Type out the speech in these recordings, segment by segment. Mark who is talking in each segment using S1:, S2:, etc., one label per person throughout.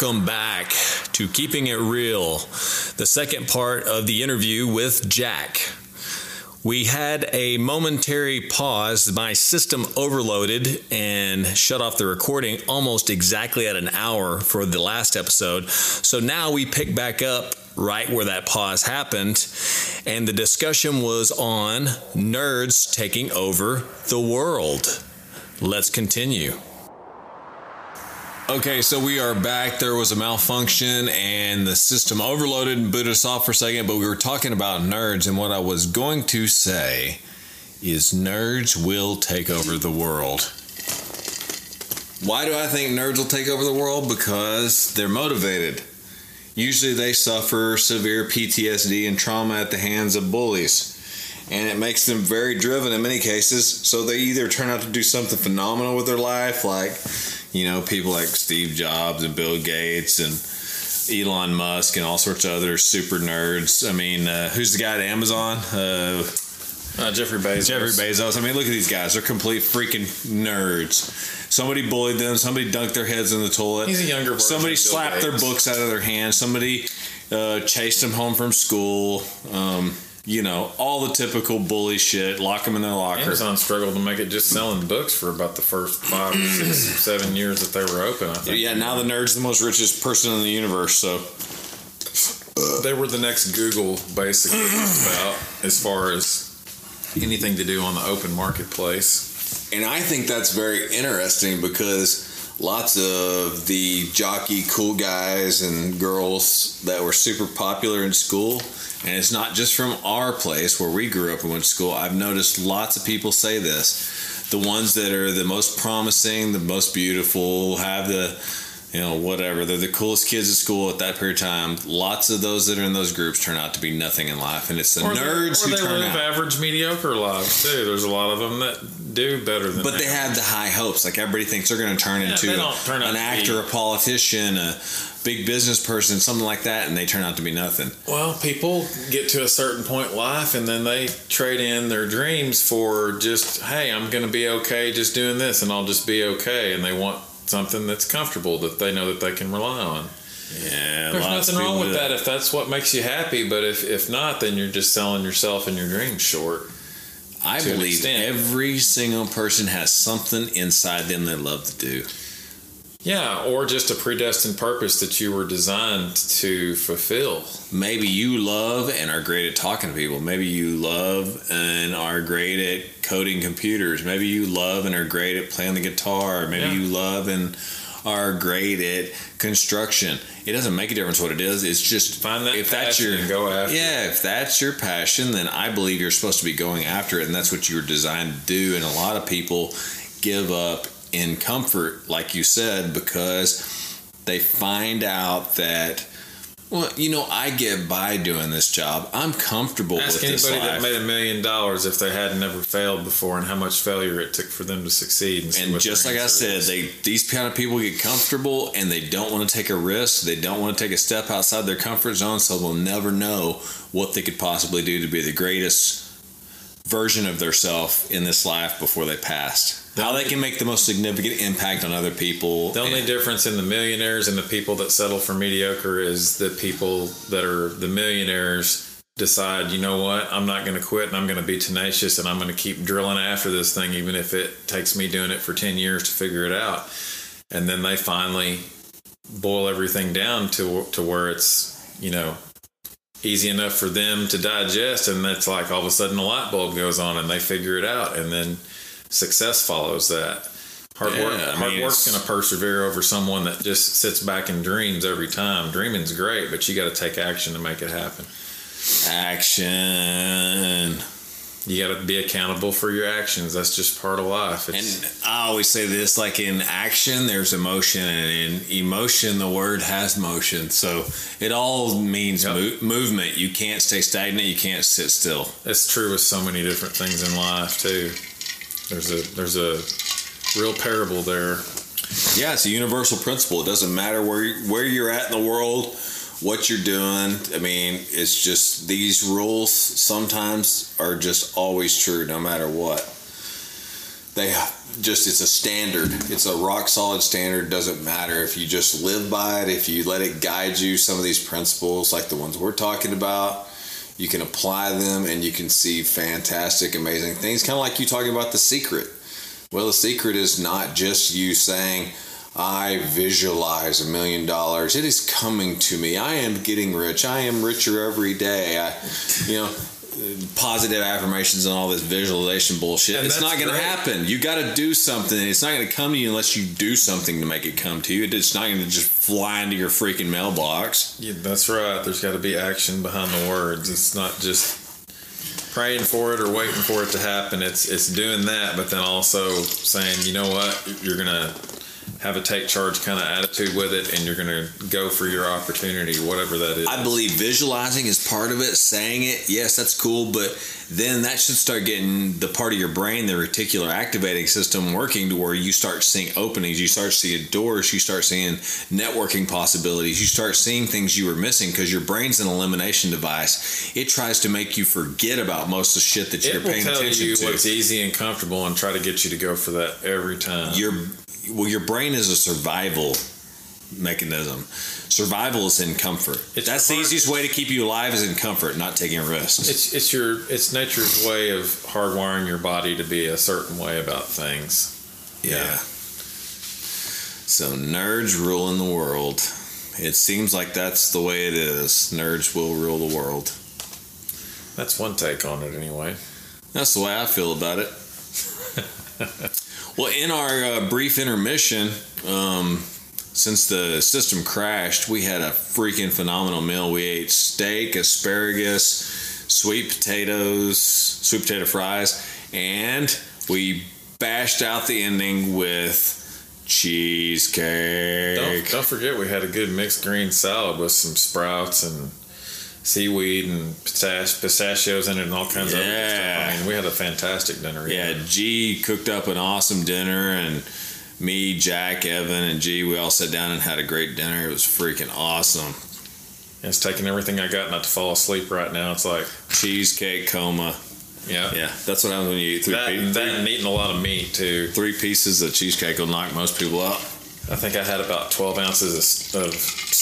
S1: Welcome back to Keeping It Real, the second part of the interview with Jack. We had a momentary pause. My system overloaded and shut off the recording almost exactly at an hour for the last episode. So now we pick back up right where that pause happened, and the discussion was on nerds taking over the world. Let's continue. Okay, so we are back. There was a malfunction and the system overloaded and booted us off for a second, but we were talking about nerds, and what I was going to say is nerds will take over the world. Why do I think nerds will take over the world? Because they're motivated. Usually they suffer severe PTSD and trauma at the hands of bullies. And it makes them very driven in many cases. So they either turn out to do something phenomenal with their life, like you know, people like Steve Jobs and Bill Gates and Elon Musk and all sorts of other super nerds. I mean, uh, who's the guy at Amazon? Uh,
S2: uh, Jeffrey Bezos.
S1: Jeffrey Bezos. I mean, look at these guys. They're complete freaking nerds. Somebody bullied them. Somebody dunked their heads in the toilet.
S2: He's a younger version
S1: Somebody slapped their books out of their hands. Somebody uh, chased them home from school. Um, you know, all the typical bully shit. Lock them in their locker.
S2: Amazon struggled to make it just selling books for about the first five, six, seven years that they were open. I think.
S1: Yeah, now the nerd's the most richest person in the universe. So
S2: they were the next Google, basically, about as far as anything to do on the open marketplace.
S1: And I think that's very interesting because lots of the jockey cool guys and girls that were super popular in school, and it's not just from our place where we grew up and went to school. I've noticed lots of people say this. The ones that are the most promising, the most beautiful, have the you know, whatever. They're the coolest kids at school at that period of time. Lots of those that are in those groups turn out to be nothing in life, and it's the
S2: Or they-
S1: nerds
S2: or
S1: who
S2: they
S1: turn
S2: live
S1: out.
S2: average, mediocre lives too. There's a lot of them that do better than.
S1: But they
S2: average.
S1: have the high hopes. Like everybody thinks they're going to turn
S2: Yeah,
S1: into a-
S2: turn
S1: an actor, a politician, a big business person, something like that, and they turn out to be nothing.
S2: Well, people get to a certain point in life and then they trade in their dreams for just, hey, I'm going to be okay just doing this and I'll just be okay. And they want something that's comfortable that they know that they can rely on.
S1: Yeah,
S2: There's nothing wrong with
S1: do
S2: that if that's what makes you happy. But if, if not, then you're just selling yourself and your dreams short.
S1: I believe every single person has something inside them they love to do.
S2: Yeah, or just a predestined purpose that you were designed to fulfill.
S1: Maybe you love and are great at talking to people. Maybe you love and are great at coding computers. Maybe you love and are great at playing the guitar. Maybe
S2: Yeah.
S1: you love and are great at construction. It doesn't make a difference what it is. It's just
S2: Find that
S1: if that's your
S2: and go after
S1: yeah, if that's your passion, then I believe you're supposed to be going after it, and that's what you were designed to do. And a lot of people give up in comfort, like you said, because they find out that. Well, you know, I get by doing this job. I'm comfortable
S2: Ask
S1: with this
S2: anybody that made a million dollars if they had never failed before and how much failure it took for them to succeed. And,
S1: and just like I said,
S2: is.
S1: they these kind of people get comfortable and they don't want to take a risk. They don't want to take a step outside their comfort zone, so they'll never know what they could possibly do to be the greatest version of themselves in this life before they passed. How they can make the most significant impact on other people.
S2: The only
S1: and-
S2: difference in the millionaires and the people that settle for mediocre is the people that are the millionaires decide, you know what, I'm not going to quit and I'm going to be tenacious and I'm going to keep drilling after this thing, even if it takes me doing it for 10 years to figure it out. And then they finally boil everything down to, to where it's, you know, easy enough for them to digest. And that's like all of a sudden a light bulb goes on and they figure it out. And then success follows that. Hard
S1: Yeah,
S2: work.
S1: I
S2: hard
S1: mean,
S2: work's going to persevere over someone that just sits back and dreams every time. Dreaming's great, but you got to take action to make it happen.
S1: action.
S2: You got to be accountable for your actions. That's just part of life.
S1: And I always say this like in action, there's emotion, and in emotion, the word has motion. So it all means
S2: Yep.
S1: mo- movement. You can't stay stagnant, you can't sit still.
S2: That's true with so many different things in life too. There's a there's a real parable there.
S1: Yeah, it's a universal principle. It doesn't matter where, you- where you're at in the world, what you're doing. I mean, it's just these rules sometimes are just always true no matter what. they just it's a standard. It's a rock solid standard. Doesn't matter if you just live by it. If you let it guide you, some of these principles, like the ones we're talking about, you can apply them and you can see fantastic, amazing things. Kind of like you talking about the secret. Well, the secret is not just you saying. I visualize a million dollars. It is coming to me. I am getting rich. I am richer every day. I, you know, positive affirmations and all this visualization bullshit.
S2: And
S1: it's not going to happen. You got to do something. It's not going to come to you unless you do something to make it come to you. It's not going to just fly into your freaking mailbox.
S2: Yeah, that's right. There's got to be action behind the words. It's not just praying for it or waiting for it to happen. It's it's doing that, but then also saying, you know what, you're gonna have a take charge kind of attitude with it, and you're gonna go for your opportunity, whatever that is.
S1: I believe visualizing is part of it. Saying it, yes, that's cool, but then that should start getting the part of your brain, the reticular activating system, working to where you start seeing openings, you start seeing doors, you start seeing networking possibilities, you start seeing things you were missing because your brain's an elimination device. It tries to make you forget about most of the shit that
S2: it
S1: you're
S2: will
S1: paying
S2: tell
S1: attention
S2: you
S1: to.
S2: what's easy and comfortable, and try to get you to go for that every time.
S1: your well your brain is a survival mechanism. Survival is in comfort.
S2: It's
S1: that's the easiest way to keep you alive is in comfort not taking risks.
S2: It's it's your it's nature's way of hardwiring your body to be a certain way about things.
S1: yeah. So nerds ruling the world. It seems like that's the way it is. Nerds will rule the world.
S2: That's one take on it, anyway.
S1: that's the way i feel about it well in our uh, brief intermission um, since the system crashed, we had a freaking phenomenal meal. We ate steak, asparagus, sweet potatoes, sweet potato fries, and we bashed out the ending with cheesecake.
S2: Don't, don't forget, we had a good mixed green salad with some sprouts and seaweed and pistachios in it and all kinds of other stuff.
S1: Yeah.
S2: I mean, we had a fantastic dinner.
S1: Yeah, G cooked up an awesome dinner, and me, Jack, Evan, and G, we all sat down and had a great dinner. It was freaking awesome.
S2: It's taking everything I got not to fall asleep right now. It's like,
S1: Cheesecake coma.
S2: yeah.
S1: Yeah, that's what happens when you eat three,
S2: That,
S1: pe-
S2: that and eating a lot of meat, too.
S1: three pieces of cheesecake will knock most people out.
S2: I think I had about 12 ounces of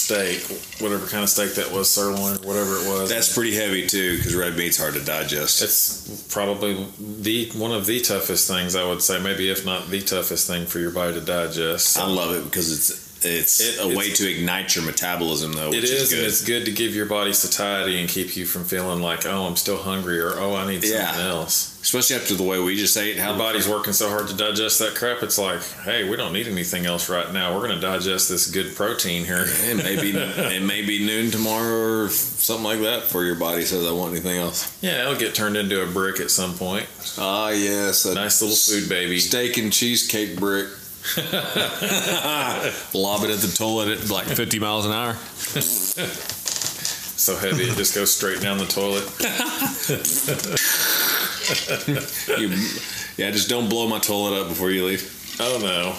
S2: steak, whatever kind of steak that was, sirloin, whatever it was.
S1: That's pretty heavy too, because red meat's hard to digest.
S2: It's probably the one of the toughest things I would say, maybe if not the toughest thing for your body to digest.
S1: I love it because it's it's
S2: It-
S1: a
S2: it's-
S1: way to ignite your metabolism, though.
S2: It is,
S1: good.
S2: and it's good to give your body satiety and keep you from feeling like, oh, I'm still hungry or oh, I need
S1: Yeah.
S2: something else.
S1: especially after the way we just ate. How
S2: Our body's working so hard to digest that crap. It's like, hey, we don't need anything else right now. We're going to digest this good protein here.
S1: and maybe it may be noon tomorrow or something like that before your body says I want anything else.
S2: Yeah, it'll get turned into a brick at some point.
S1: Ah, yes, a
S2: Nice little food baby.
S1: steak and cheesecake brick. Lob it at the toilet at like 50 miles an hour.
S2: So heavy it just goes straight down the toilet.
S1: You, yeah, just don't blow my toilet up before you leave.
S2: Oh no.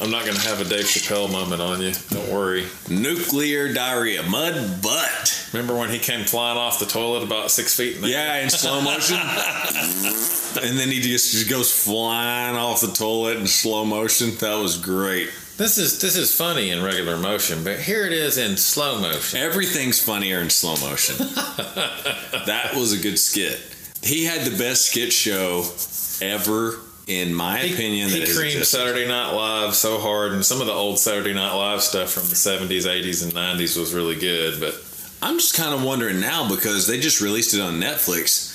S2: I'm not going to have a Dave Chappelle moment on you. Don't worry.
S1: Nuclear diarrhea, mud butt.
S2: Remember when he came flying off the toilet about six feet in the
S1: Yeah, in slow motion. and then he just, just goes flying off the toilet in slow motion. That was great.
S2: This is this is funny in regular motion, but here it is in slow motion.
S1: Everything's funnier in slow motion. that was a good skit. He had the best skit show ever, in my opinion.
S2: he creamed. Saturday Night Live so hard, and some of the old Saturday Night Live stuff from the 70s, 80s, and 90s was really good. But
S1: I'm just kind of wondering now because they just released it on Netflix.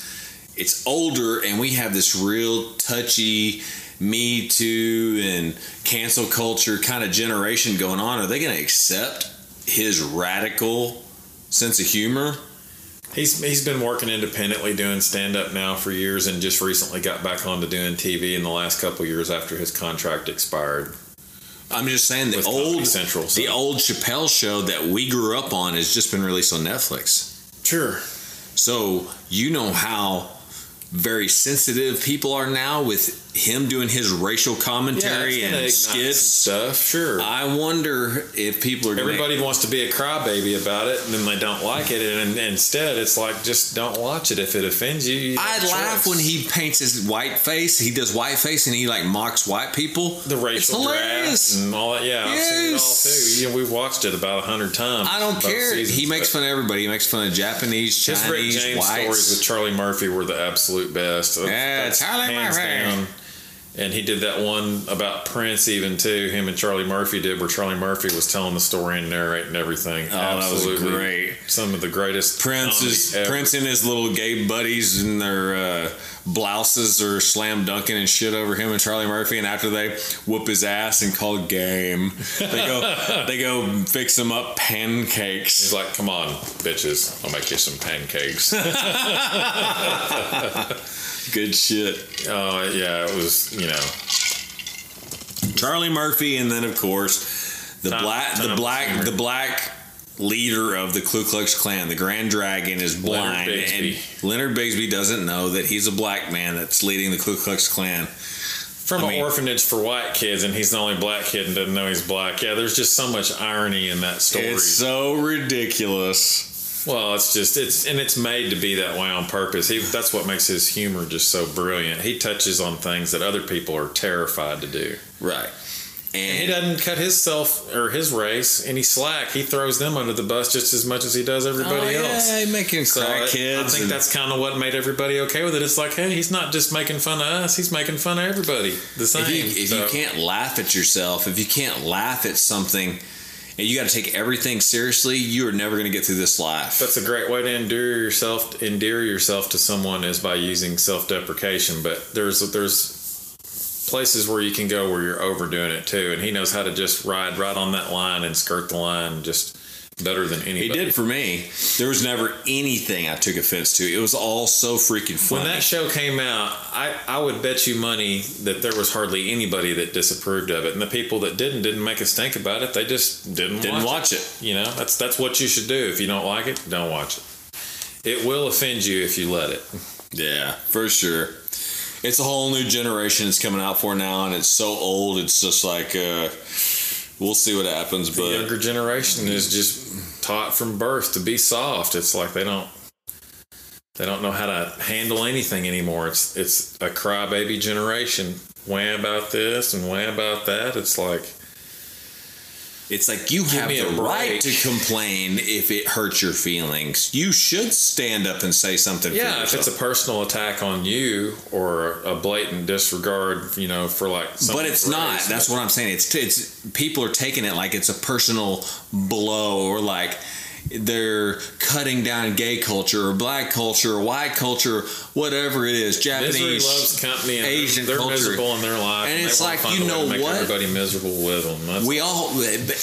S1: It's older, and we have this real touchy Me Too and cancel culture kind of generation going on. Are they going to accept his radical sense of humor?
S2: He's he's been working independently doing stand up now for years, and just recently got back onto doing TV in the last couple years after his contract expired.
S1: I'm just saying the old
S2: Central, so-
S1: the old Chappelle show that we grew up on has just been released on Netflix.
S2: Sure.
S1: So you know how very sensitive people are now with him doing his racial commentary
S2: it's gonna
S1: and skits.
S2: stuff. Sure.
S1: I wonder if people are gonna-
S2: Everybody wants to be a crybaby about it, and then they don't like it. And, and instead, it's like just don't watch it if it offends you. you
S1: I laugh
S2: choice.
S1: when he paints his white face. He does white face and he like mocks white people.
S2: the
S1: It's
S2: racial
S1: hilarious.
S2: and all that. Yeah, I've seen it all
S1: Yes.
S2: too. Yeah, we've watched it about a hundred times.
S1: I don't care.
S2: seasons,
S1: he makes fun of everybody. He makes fun of Japanese,
S2: His Rick
S1: Chinese,
S2: James stories
S1: whites.
S2: with Charlie Murphy were the absolute best.
S1: Yeah, Charlie Murphy.
S2: And he did that one about Prince, even too. Him and Charlie Murphy did, where Charlie Murphy was telling the story and narrating everything.
S1: Oh, that was great.
S2: Some of the greatest
S1: Prince is
S2: ever.
S1: Prince and his little gay buddies and their uh, blouses are slam dunking and shit over him and Charlie Murphy. And after they whoop his ass and call game, they go they go fix him up pancakes.
S2: He's like, "Come on, bitches, I'll make you some pancakes."
S1: Good shit.
S2: Oh yeah, it was you know
S1: Charlie Murphy, and then of course the
S2: Tom-
S1: black the black the black leader of the Ku Klux Klan, the Grand Dragon, is blind,
S2: Bigsby.
S1: and Leonard Bigsby doesn't know that he's a black man that's leading the Ku Klux Klan.
S2: from
S1: I
S2: an
S1: mean-
S2: orphanage for white kids, and he's the only black kid and doesn't know he's black. Yeah, there's just so much irony in that story.
S1: It's so ridiculous.
S2: Well, it's just it's and it's made to be that way on purpose. He that's what makes his humor just so brilliant. He touches on things that other people are terrified to do.
S1: Right.
S2: And he doesn't cut his self or his race any slack. He throws them under the bus just as much as he does everybody
S1: oh,
S2: else.
S1: yeah, making
S2: So
S1: crack
S2: I, I think that's kind of what made everybody okay with it. It's like, hey, he's not just making fun of us; he's making fun of everybody. The same.
S1: if you, if you can't laugh at yourself, if you can't laugh at something, and you got to take everything seriously, you are never going to get through this life.
S2: That's a great way to endear yourself endear yourself to someone is by using self-deprecation. But there's there's places where you can go where you're overdoing it too, and he knows how to just ride right on that line and skirt the line just better than anybody.
S1: He did for me. There was never anything I took offense to. It was all so freaking funny.
S2: When that show came out, I, I would bet you money that there was hardly anybody that disapproved of it, and the people that didn't didn't make a stink about it. They just didn't
S1: Didn't
S2: watch,
S1: watch
S2: it. You know, that's that's what you should do. If you don't like it, don't watch it. It will offend you if you let it.
S1: yeah, for sure. It's a whole new generation that's coming out for now, and it's so old. It's just like uh, we'll see what happens.
S2: The
S1: But
S2: younger generation is just taught from birth to be soft. It's like they don't they don't know how to handle anything anymore. It's it's a crybaby generation. Why about this and why about that? It's like
S1: it's like you have the right
S2: break.
S1: to complain if it hurts your feelings. You should stand up and say something.
S2: yeah,
S1: for
S2: if it's a personal attack on you or a blatant disregard, you know, for like
S1: but it's not. That's what I'm saying. It's it's people are taking it like it's a personal blow or like they're cutting down gay culture or black culture or white culture, whatever it is.
S2: Misery
S1: Japanese.
S2: loves company, and
S1: Asian
S2: they're, they're
S1: culture.
S2: miserable in their life,
S1: And
S2: they
S1: it's like, you
S2: a way to
S1: know what?
S2: Everybody miserable with them. That's
S1: We all,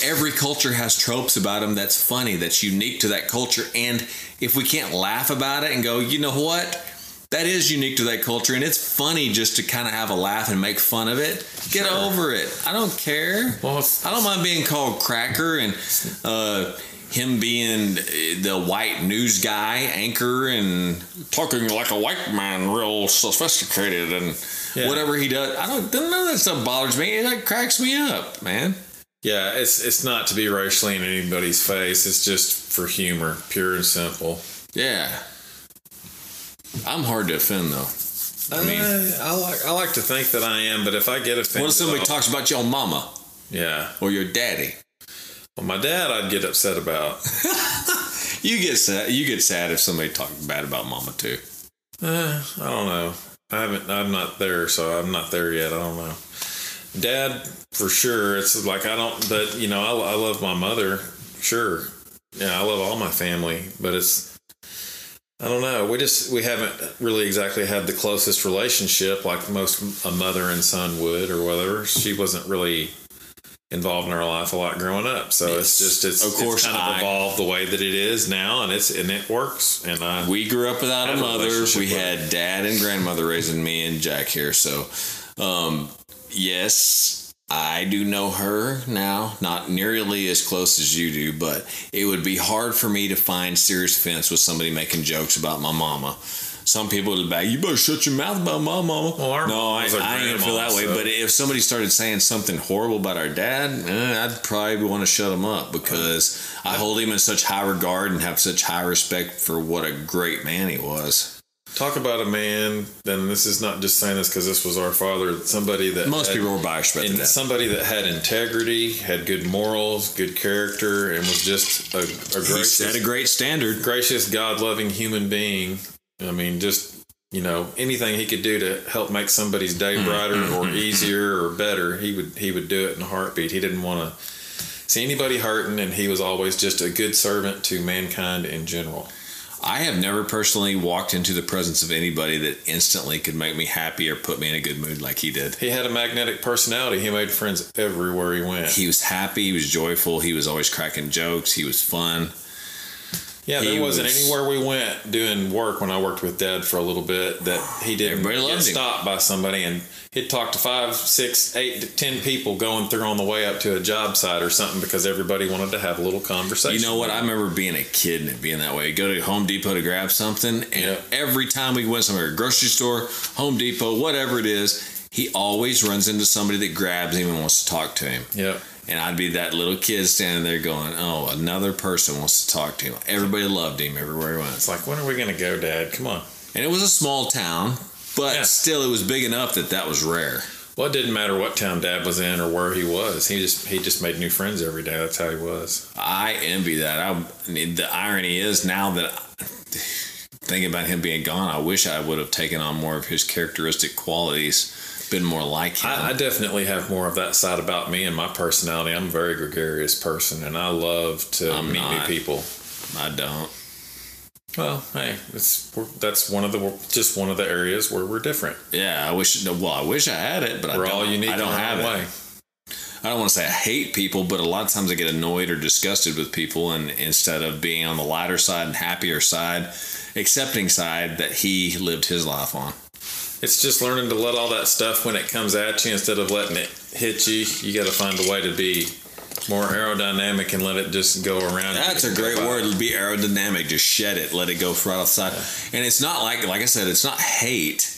S1: every culture has tropes about them that's funny, that's unique to that culture. And if we can't laugh about it and go, you know what? That is unique to that culture, and it's funny just to kind of have a laugh and make fun of it. Get
S2: Sure.
S1: over it. I don't care.
S2: well,
S1: I don't mind being called cracker and uh, him being the white news guy, anchor, and talking like a white man, real sophisticated, and
S2: Yeah.
S1: whatever he does. I don't. None of that stuff bothers me. It cracks me up, man.
S2: Yeah, it's it's not to be racially in anybody's face. It's just for humor, pure and simple.
S1: Yeah. I'm hard to offend though.
S2: I uh, mean, I like I like to think that I am, but if I get offended,
S1: What if somebody
S2: I'll-
S1: talks about your mama
S2: Yeah,
S1: or your daddy?
S2: Well, my dad, I'd get upset about.
S1: You get sad. You get sad if somebody talks bad about mama too.
S2: Eh, I don't know. I haven't. I'm not there, so I'm not there yet. I don't know. Dad, for sure. It's like I don't. But you know, I, I love my mother. Sure. Yeah, I love all my family, but it's. I don't know. We just we haven't really exactly had the closest relationship like most a mother and son would or whatever. She wasn't really involved in our life a lot growing up, so it's
S1: It's-
S2: just it's
S1: of course
S2: it's kind of
S1: I-
S2: evolved the way that it is now, and it's and it works. And I
S1: We grew up without a mother. We had dad and grandmother raising me and Jack here. So, um, yes, I do know her now. Not nearly as close as you do, but it would be hard for me to find serious offense with somebody making jokes about my mama. Some people would be like, you better shut your mouth about my mama.
S2: Well, our
S1: no, I, I ain't gonna feel that
S2: grandmas,
S1: way.
S2: so-
S1: But if somebody started saying something horrible about our dad, eh, I'd probably want to shut him up because I hold him in such high regard and have such high respect for what a great man he was.
S2: Talk about a man. Then this is not just saying this because this was our father. Somebody that
S1: Most
S2: had-
S1: people were biased
S2: and
S1: that.
S2: somebody that had integrity, had good morals, good character, and was just a, a
S1: He
S2: gracious,
S1: set a great standard.
S2: gracious, God-loving human being. I mean, just you know, anything he could do to help make somebody's day
S1: Mm-hmm.
S2: brighter or easier or better, he would he would do it in a heartbeat. He didn't want to see anybody hurting, and he was always just a good servant to mankind in general.
S1: I have never personally walked into the presence of anybody that instantly could make me happy or put me in a good mood like he did.
S2: He had a magnetic personality. He made friends everywhere he went.
S1: He was happy, he was joyful, he was always cracking jokes, he was fun.
S2: Yeah,
S1: He
S2: there wasn't
S1: was-
S2: anywhere we went doing work when I worked with Dad for a little bit that he didn't get
S1: him.
S2: stopped by somebody and he'd talk to five, six, eight, ten people going through on the way up to a job site or something because everybody wanted to have a little conversation.
S1: You know what? I remember being a kid and it being that way. Go to Home Depot to grab something, and
S2: Yeah.
S1: every time we went somewhere, grocery store, Home Depot, whatever it is, he always runs into somebody that grabs him and wants to talk to him.
S2: Yep.
S1: And I'd be that little kid standing there going, "Oh, another person wants to talk to him." Everybody loved him everywhere he went.
S2: It's like, when are we going to go, Dad? Come on.
S1: And it was a small town, but
S2: Yeah.
S1: still, it was big enough that that was rare.
S2: Well, it didn't matter what town Dad was in or where he was. He just he just made new friends every day. That's how he was.
S1: I envy that. I, I mean, the irony is now that thinking about him being gone, I wish I would have taken on more of his characteristic qualities, been more like him.
S2: I, I definitely have more of that side about me and my personality. I'm a very gregarious person, and I love to
S1: I'm
S2: meet new people.
S1: I don't.
S2: Well, hey, it's we're, that's one of the just one of the areas where we're different.
S1: Yeah, I wish. Well, I wish I had it, but I
S2: We're
S1: don't.
S2: all unique.
S1: I don't have
S2: own
S1: it. I don't want to say I hate people, but a lot of times I get annoyed or disgusted with people, and instead of being on the lighter side and happier side, accepting side that he lived his life on.
S2: It's just learning to let all that stuff when it comes at you instead of letting it hit you. You got to find a way to be more aerodynamic and let it just go around.
S1: That's a great word. It'll be aerodynamic. Just shed it. Let it go right outside. And it's not like, like I said, it's not hate,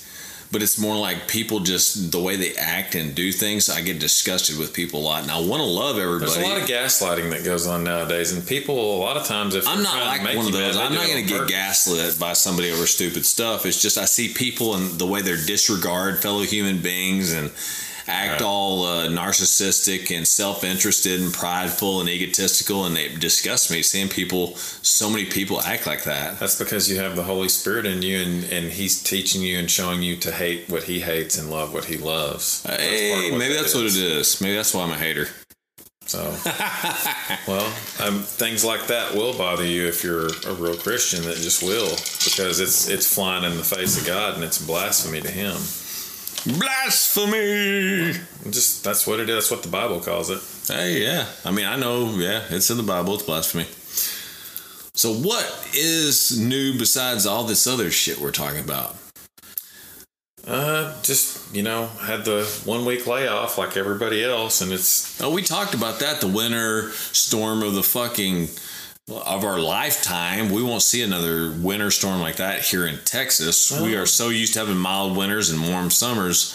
S1: but it's more like people just the way they act and do things. I get disgusted with people a lot, and I want to love everybody.
S2: There's a lot of gaslighting that goes on nowadays, and people a lot of times if
S1: I'm not like
S2: make
S1: one of
S2: you mad,
S1: those. I'm not going to get gaslit by somebody over stupid stuff. It's just I see people and the way they disregard fellow human beings and act
S2: Right.
S1: all uh, narcissistic and self-interested and prideful and egotistical, and it disgusts me seeing people. So many people act like that.
S2: That's because you have the Holy Spirit in you, and, and He's teaching you and showing you to hate what He hates and love what He loves. That's
S1: Hey, maybe
S2: that
S1: that's what it is. Maybe that's why I'm a hater.
S2: So, well, um, things like that will bother you if you're a real Christian. That just will, because it's it's flying in the face of God and it's blasphemy to Him.
S1: Blasphemy.
S2: Just that's what it is. That's what the Bible calls it.
S1: Hey, yeah. I mean, I know. Yeah, it's in the Bible. It's blasphemy. So, what is new besides all this other shit we're talking about?
S2: Uh, just you know, had the one week layoff like everybody else, and it's
S1: Oh, we talked about that. The winter storm of the fucking of our lifetime. We won't see another winter storm like that here in Texas. we are so used to having mild winters and warm summers.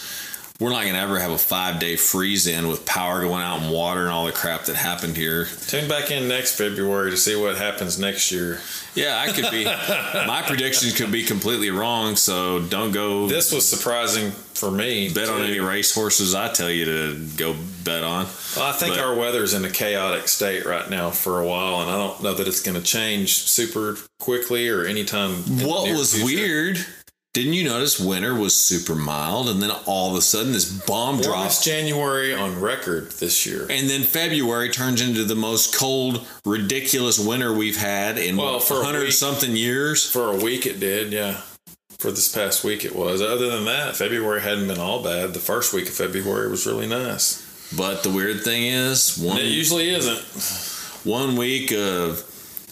S1: We're not gonna ever have a five day freeze in with power going out and water and all the crap that happened here.
S2: tune back in next February to see what happens next year.
S1: Yeah, I could be. my predictions could be completely wrong. So don't go
S2: This was surprising for me.
S1: bet on any race horses I tell you to go bet on.
S2: Well, I think
S1: But-
S2: our weather's in a chaotic state right now for a while, and I don't know that it's going to change super quickly or anytime.
S1: What was
S2: future.
S1: weird? Didn't you notice winter was super mild, and then all of a sudden this bomb drops,
S2: January on record this year.
S1: and then February turns into the most cold, ridiculous winter we've had in
S2: Well, for a
S1: hundred
S2: week-
S1: something years.
S2: For a week, it did, yeah. For this past week, it was. Other than that, February hadn't been all bad. The first week of February was really nice.
S1: But the weird thing is,
S2: And
S1: one
S2: it usually isn't.
S1: one week of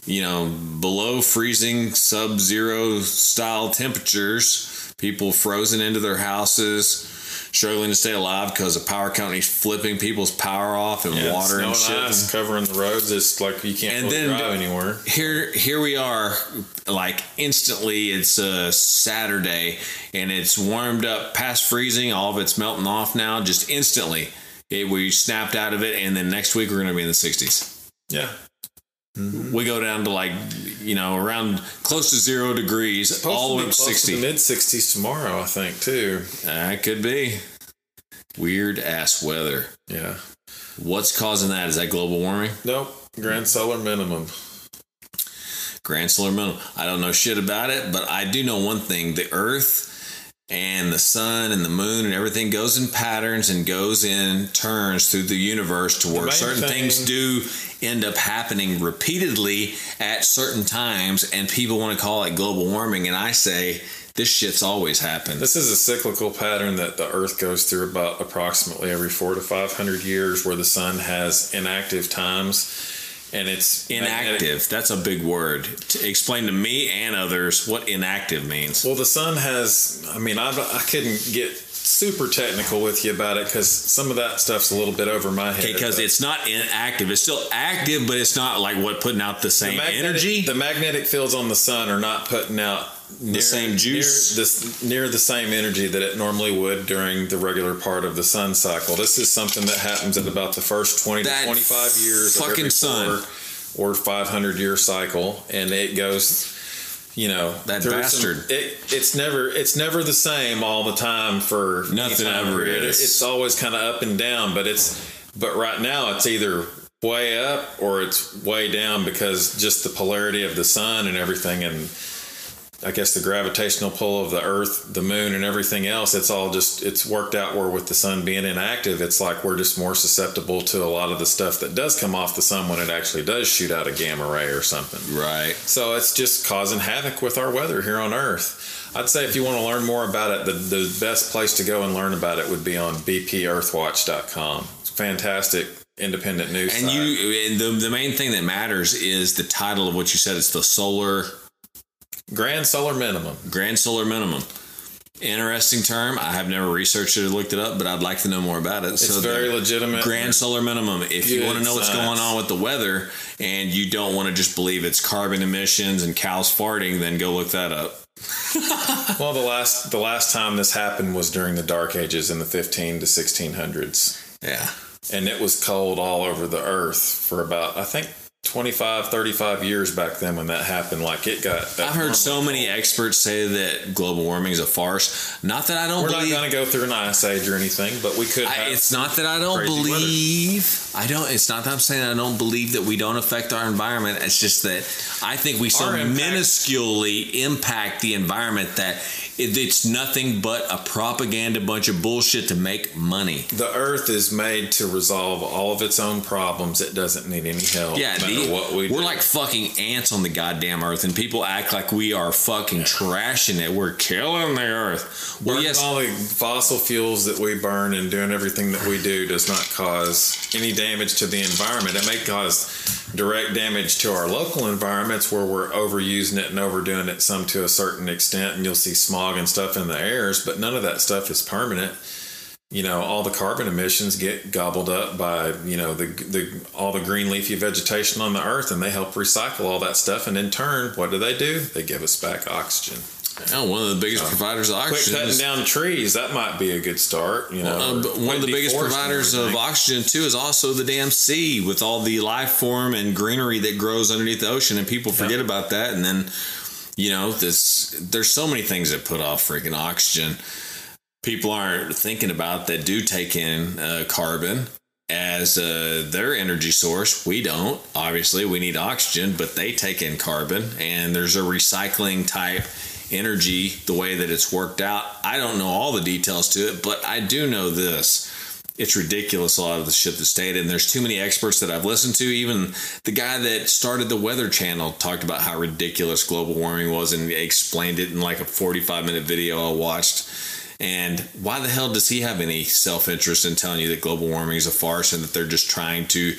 S1: you know below freezing sub-zero style temperatures people frozen into their houses struggling to stay alive because the power company's flipping people's power off and
S2: Yeah,
S1: water and shit.
S2: ice covering the roads. It's like you can't
S1: And then-
S2: drive anywhere.
S1: here here we are like instantly it's a saturday and it's warmed up past freezing all of it's melting off now just instantly it, we snapped out of it and then next week we're going to be in the 60s
S2: Yeah, Mm-hmm.
S1: we go down to like you know around close to zero degrees all the way up to 60
S2: mid sixties tomorrow. I think too.
S1: that could be weird ass weather
S2: Yeah.
S1: what's causing that is that global warming
S2: Nope. Grand solar minimum.
S1: Grand Solar Minimum. I don't know shit about it, but I do know one thing: the Earth and the sun and the moon and everything goes in patterns and goes in turns through the universe to where certain
S2: thing-
S1: things do end up happening repeatedly at certain times, and people want to call it global warming, and I say this shit's always happened.
S2: This is a cyclical pattern that the Earth goes through about approximately every four to five hundred years, where the sun has inactive times, and it's magnetic-
S1: Inactive. That's a big word. To explain to me and others what inactive means.
S2: Well, the sun has. I mean, I, I couldn't get super technical with you about it because some of that stuff's a little bit over my head.
S1: because it's not inactive. It's still active, but it's not like what putting out the
S2: the
S1: same
S2: magnetic-
S1: energy.
S2: The magnetic fields on the sun are not putting out near,
S1: same juice?
S2: near, this, near the same energy that it normally would during the regular part of the sun cycle. This is something that happens at about the first twenty
S1: That
S2: to twenty five years
S1: fucking
S2: of every
S1: sun.
S2: or five hundred year cycle, and it goes. You know
S1: That
S2: through some-
S1: bastard.
S2: it, it's never it's never the same all the time for
S1: Nothing ever is.
S2: It's always kind of up and down, but it's but right now it's either way up or it's way down because just the polarity of the sun and everything and I guess the gravitational pull of the earth, the moon and everything else, it's all just it's worked out where with the sun being inactive, it's like we're just more susceptible to a lot of the stuff that does come off the sun when it actually does shoot out a gamma ray or something.
S1: right.
S2: So it's just causing havoc with our weather here on Earth. I'd say if you want to learn more about it, the, the best place to go and learn about it would be on bpearthwatch.com. It's fantastic independent news
S1: And
S2: site.
S1: you, and the the main thing that matters is the title of what you said. It's the solar
S2: Grand solar minimum.
S1: grand solar minimum. Interesting term. I have never researched it or looked it up, but I'd like to know more about it.
S2: It's
S1: the
S2: very legitimate.
S1: Grand solar minimum. If you want to know what's
S2: science.
S1: going on with the weather and you don't want to just believe it's carbon emissions and cows farting, then go look that up.
S2: Well, the last the last time this happened was during the Dark Ages in the 15 to 1600s,
S1: Yeah.
S2: and it was cold all over the Earth for about I think 25, 35 years back then when that happened. Like it got.
S1: I've heard so many experts say that global warming is a farce. Not that I don't
S2: We're not
S1: believe.
S2: going to go through an ice age or anything, but we could.
S1: I, it's not that I don't
S2: crazy weather.
S1: believe. I don't. It's not that I'm saying I don't believe that we don't affect our environment. It's just that I think we so minusculely impact the environment that it, it's nothing but a propaganda bunch of bullshit to make money.
S2: the Earth is made to resolve all of its own problems. It doesn't need any help.
S1: Yeah,
S2: no
S1: the-
S2: what we
S1: we're
S2: do.
S1: like fucking ants on the goddamn earth, and people act like we are fucking trashing it. We're killing the earth. Well, yes,
S2: all the fossil fuels that we burn and doing everything that we do does not cause any damage to the environment. It may cause direct damage to our local environments where we're overusing it and overdoing it some to a certain extent, and you'll see smog and stuff in the airs, but none of that stuff is permanent. You know, all the carbon emissions get gobbled up by you know the the all the green leafy vegetation on the earth, and they help recycle all that stuff. And in turn, what do they do? They give us back oxygen.
S1: oh, one of the biggest providers of
S2: Quit
S1: oxygen.
S2: cutting
S1: is-
S2: down trees. That might be a good start. You know,
S1: Uh, but one of the biggest providers of oxygen too is also the damn sea with all the life form and greenery that grows underneath the ocean, and people forget about that. And then, you know, this there's so many things that put off freaking oxygen. People aren't thinking about that do take in uh, carbon as uh, their energy source. We don't. Obviously, we need oxygen, but they take in carbon, and there's a recycling type energy the way that it's worked out. I don't know all the details to it, but I do know this. It's ridiculous a lot of the shit that's stated, and there's too many experts that I've listened to. Even the guy that started the Weather Channel talked about how ridiculous global warming was and explained it in like a 45 minute video I watched. And why the hell does he have any self interest in telling you that global warming is a farce and that they're just trying to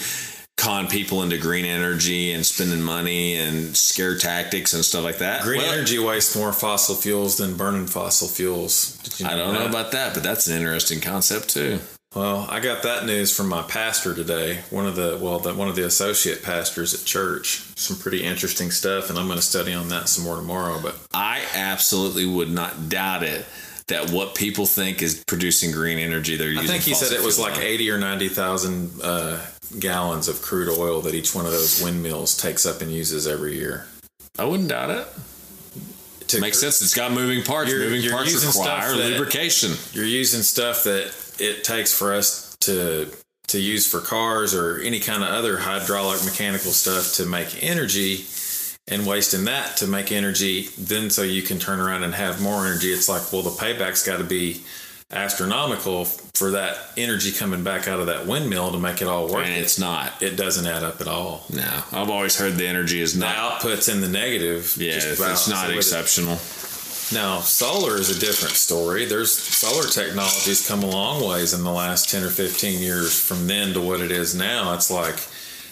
S1: con people into green energy and spending money and scare tactics and stuff like that.
S2: Green
S1: Well,
S2: energy wastes more fossil fuels than burning fossil fuels. You
S1: I don't know about that, but that's an interesting concept too.
S2: Well, I got that news from my pastor today. One of the well, the, one of the associate pastors at church. Some pretty interesting stuff, and I'm going to study on that some more tomorrow. But
S1: I absolutely would not doubt it that what people think is producing green energy, they're using.
S2: I think he said it was like eighty or ninety thousand uh, gallons of crude oil that each one of those windmills takes up and uses every year.
S1: I wouldn't doubt it.
S2: To
S1: Makes
S2: cr-
S1: sense. It's got moving parts.
S2: You're-
S1: moving
S2: you're
S1: parts require
S2: that-
S1: lubrication.
S2: You're using stuff that it takes for us to to use for cars or any kind of other hydraulic mechanical stuff to make energy and wasting that to make energy then so you can turn around and have more energy it's like well the payback's got to be astronomical for that energy coming back out of that windmill to make it all work
S1: And it's not.
S2: it doesn't add up at all
S1: No, I've always heard the energy is
S2: the
S1: not.
S2: output's in the negative
S1: Yeah,
S2: just
S1: it's not
S2: So with it-
S1: exceptional.
S2: Now, solar is a different story. There's solar technology's come a long ways in the last 10 or 15 years from then to what it is now. It's like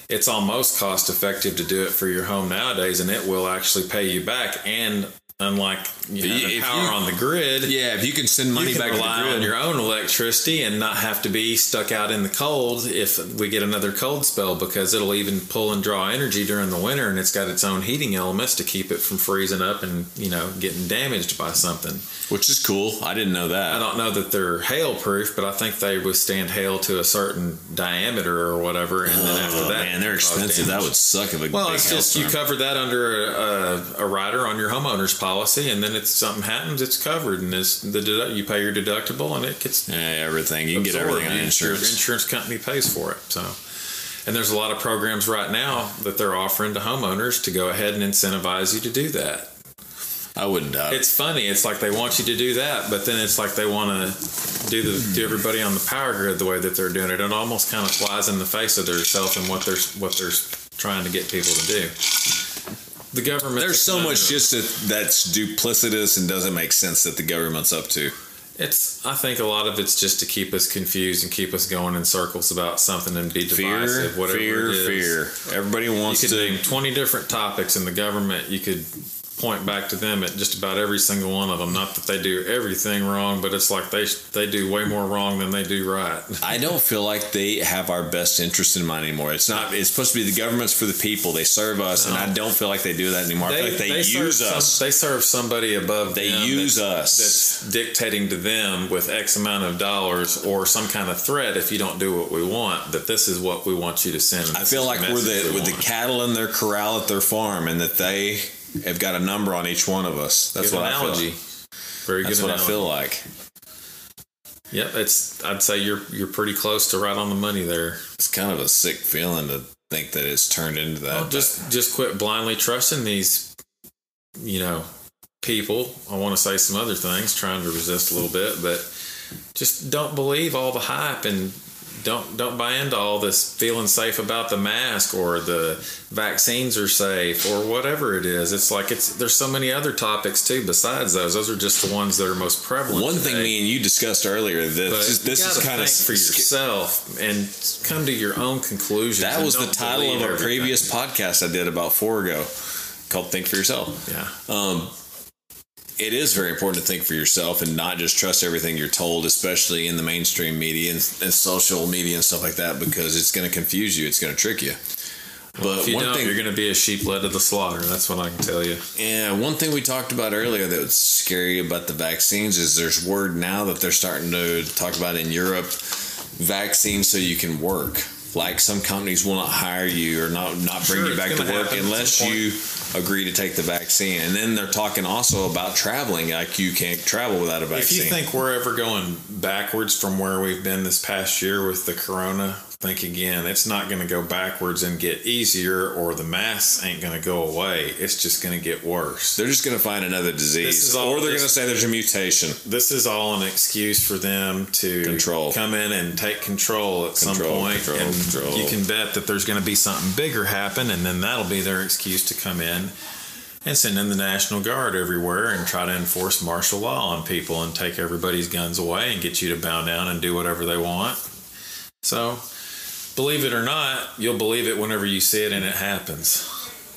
S2: it's almost cost effective to do it for your home nowadays and it will actually pay you back and unlike you having
S1: If
S2: power
S1: you-
S2: on the grid,
S1: Yeah, if you can send money
S2: you can
S1: back to the
S2: rely
S1: grid,
S2: on your own electricity and not have to be stuck out in the cold if we get another cold spell because it'll even pull and draw energy during the winter and it's got its own heating elements to keep it from freezing up and you know getting damaged by something.
S1: which is cool. I didn't know that.
S2: I don't know that they're hail proof, but I think they withstand hail to a certain diameter or whatever, and then after
S1: Oh,
S2: that,
S1: man, they're expensive. That would suck if a
S2: Well, it's just you
S1: hailstorm.
S2: cover that under a, a, a rider on your homeowner's policy, and then if something happens, it's covered, and it's the dedu- you pay your deductible, and it gets
S1: Yeah, everything. You can get everything on
S2: Your
S1: insurance.
S2: insurance company pays for it. So, and there's a lot of programs right now that they're offering to homeowners to go ahead and incentivize you to do that.
S1: I wouldn't doubt it.
S2: It's funny. It's like they want you to do that, but then it's like they want to do the do everybody on the power grid the way that they're doing it. It almost kind of flies in the face of themselves and what they're what they're trying to get people to do. The government.
S1: There's so much just that, that's duplicitous and doesn't make sense that the government's up to.
S2: It's. I think a lot of it's just to keep us confused and keep us going in circles about something and be
S1: Fear,
S2: divisive. Whatever
S1: fear,
S2: it is.
S1: fear. Everybody
S2: You
S1: wants
S2: could
S1: to.
S2: name 20 different topics in the government. You could point back to them at just about every single one of them. Not that they do everything wrong, but it's like they they do way more wrong than they do right.
S1: I don't feel like they have our best interest in mind anymore. It's not. It's supposed to be the government's for the people. They serve us, and I uh-huh. don't feel like they do that anymore. I feel like they,
S2: serve
S1: use
S2: some-
S1: us.
S2: they serve somebody above.
S1: They use
S2: that's,
S1: us.
S2: That's dictating to them with X amount of dollars or some kind of threat. If you don't do what we want, that this is what we want you to send.
S1: I feel like we're the
S2: we
S1: with the cattle in their corral at their farm, and that they have got a number on each one of us. That's
S2: Good
S1: what
S2: analogy.
S1: I feel.
S2: Very good.
S1: That's what I feel like.
S2: Yep, it's. I'd say you're you're pretty close to right on the money there.
S1: It's kind of a sick feeling to think that it's turned into that.
S2: Well, just just quit blindly trusting these, you know, people. I want to say some other things, trying to resist a little bit, but just don't believe all the hype and don't don't buy into all this feeling safe about the mask or the vaccines are safe or whatever it is. It's like it's there's so many other topics too besides those. Those are just the ones that are most prevalent.
S1: One thing me and you discussed earlier. This is, this is kind of
S2: think for yourself and come to your own conclusions.
S1: That was the title of a
S2: everything.
S1: previous podcast I did about four ago, called "Think for Yourself."
S2: Yeah.
S1: Um, it is very important to think for yourself and not just trust everything you're told, especially in the mainstream media and, and social media and stuff like that, because it's going to confuse you. It's going to trick you. But
S2: If you
S1: one
S2: don't,
S1: thing,
S2: you're going to be a sheep led to the slaughter. That's what I can tell you.
S1: yeah, one thing we talked about earlier that was scary about the vaccines is there's word now that they're starting to talk about in Europe vaccines so you can work. Like some companies will not hire you or not not bring
S2: Sure,
S1: you back to work unless you agree to take the vaccine. And then they're talking also about traveling, like you can't travel without a vaccine.
S2: If you think we're ever going backwards from where we've been this past year with the corona, think again. It's not going to go backwards and get easier, or the masks ain't going to go away. It's just going to get worse.
S1: they're just going to find another
S2: This
S1: disease,
S2: is all-
S1: or they're going to say there's a mutation.
S2: This is all an excuse for them to
S1: Control.
S2: come in and take control at some point,
S1: control,
S2: and
S1: control.
S2: you can bet that there's going to be something bigger happen, and then that'll be their excuse to come in and send in the National Guard everywhere and try to enforce martial law on people and take everybody's guns away and get you to bow down and do whatever they want. So believe it or not, you'll believe it whenever you see it and it happens.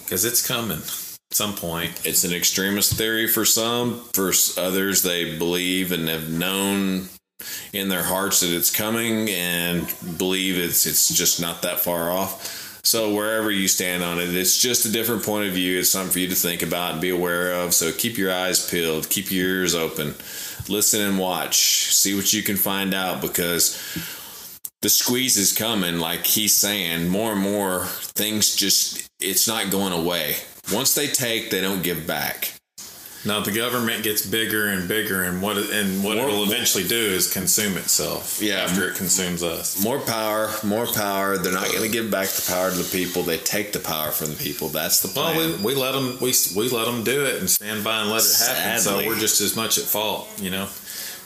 S2: Because it's coming at some point.
S1: It's an extremist theory for some. For others, they believe and have known in their hearts that it's coming and believe it's it's just not that far off. So wherever you stand on it, it's just a different point of view. It's something for you to think about and be aware of. So keep your eyes peeled, keep your ears open, listen and watch, see what you can find out because the squeeze is coming. Like he's saying, more and more things just it's not going away. Once they take, they don't give back.
S2: Now the government gets bigger and bigger, and what and what
S1: More-
S2: it'll eventually do is consume itself.
S1: Yeah.
S2: after it consumes us.
S1: More power, more power. They're not going to give back the power to the people. They take the power from the people. That's the
S2: Well,
S1: plan.
S2: we, we let them we, we let them do it and stand by and let it happen.
S1: Sadly.
S2: So we're just as much at fault, you know.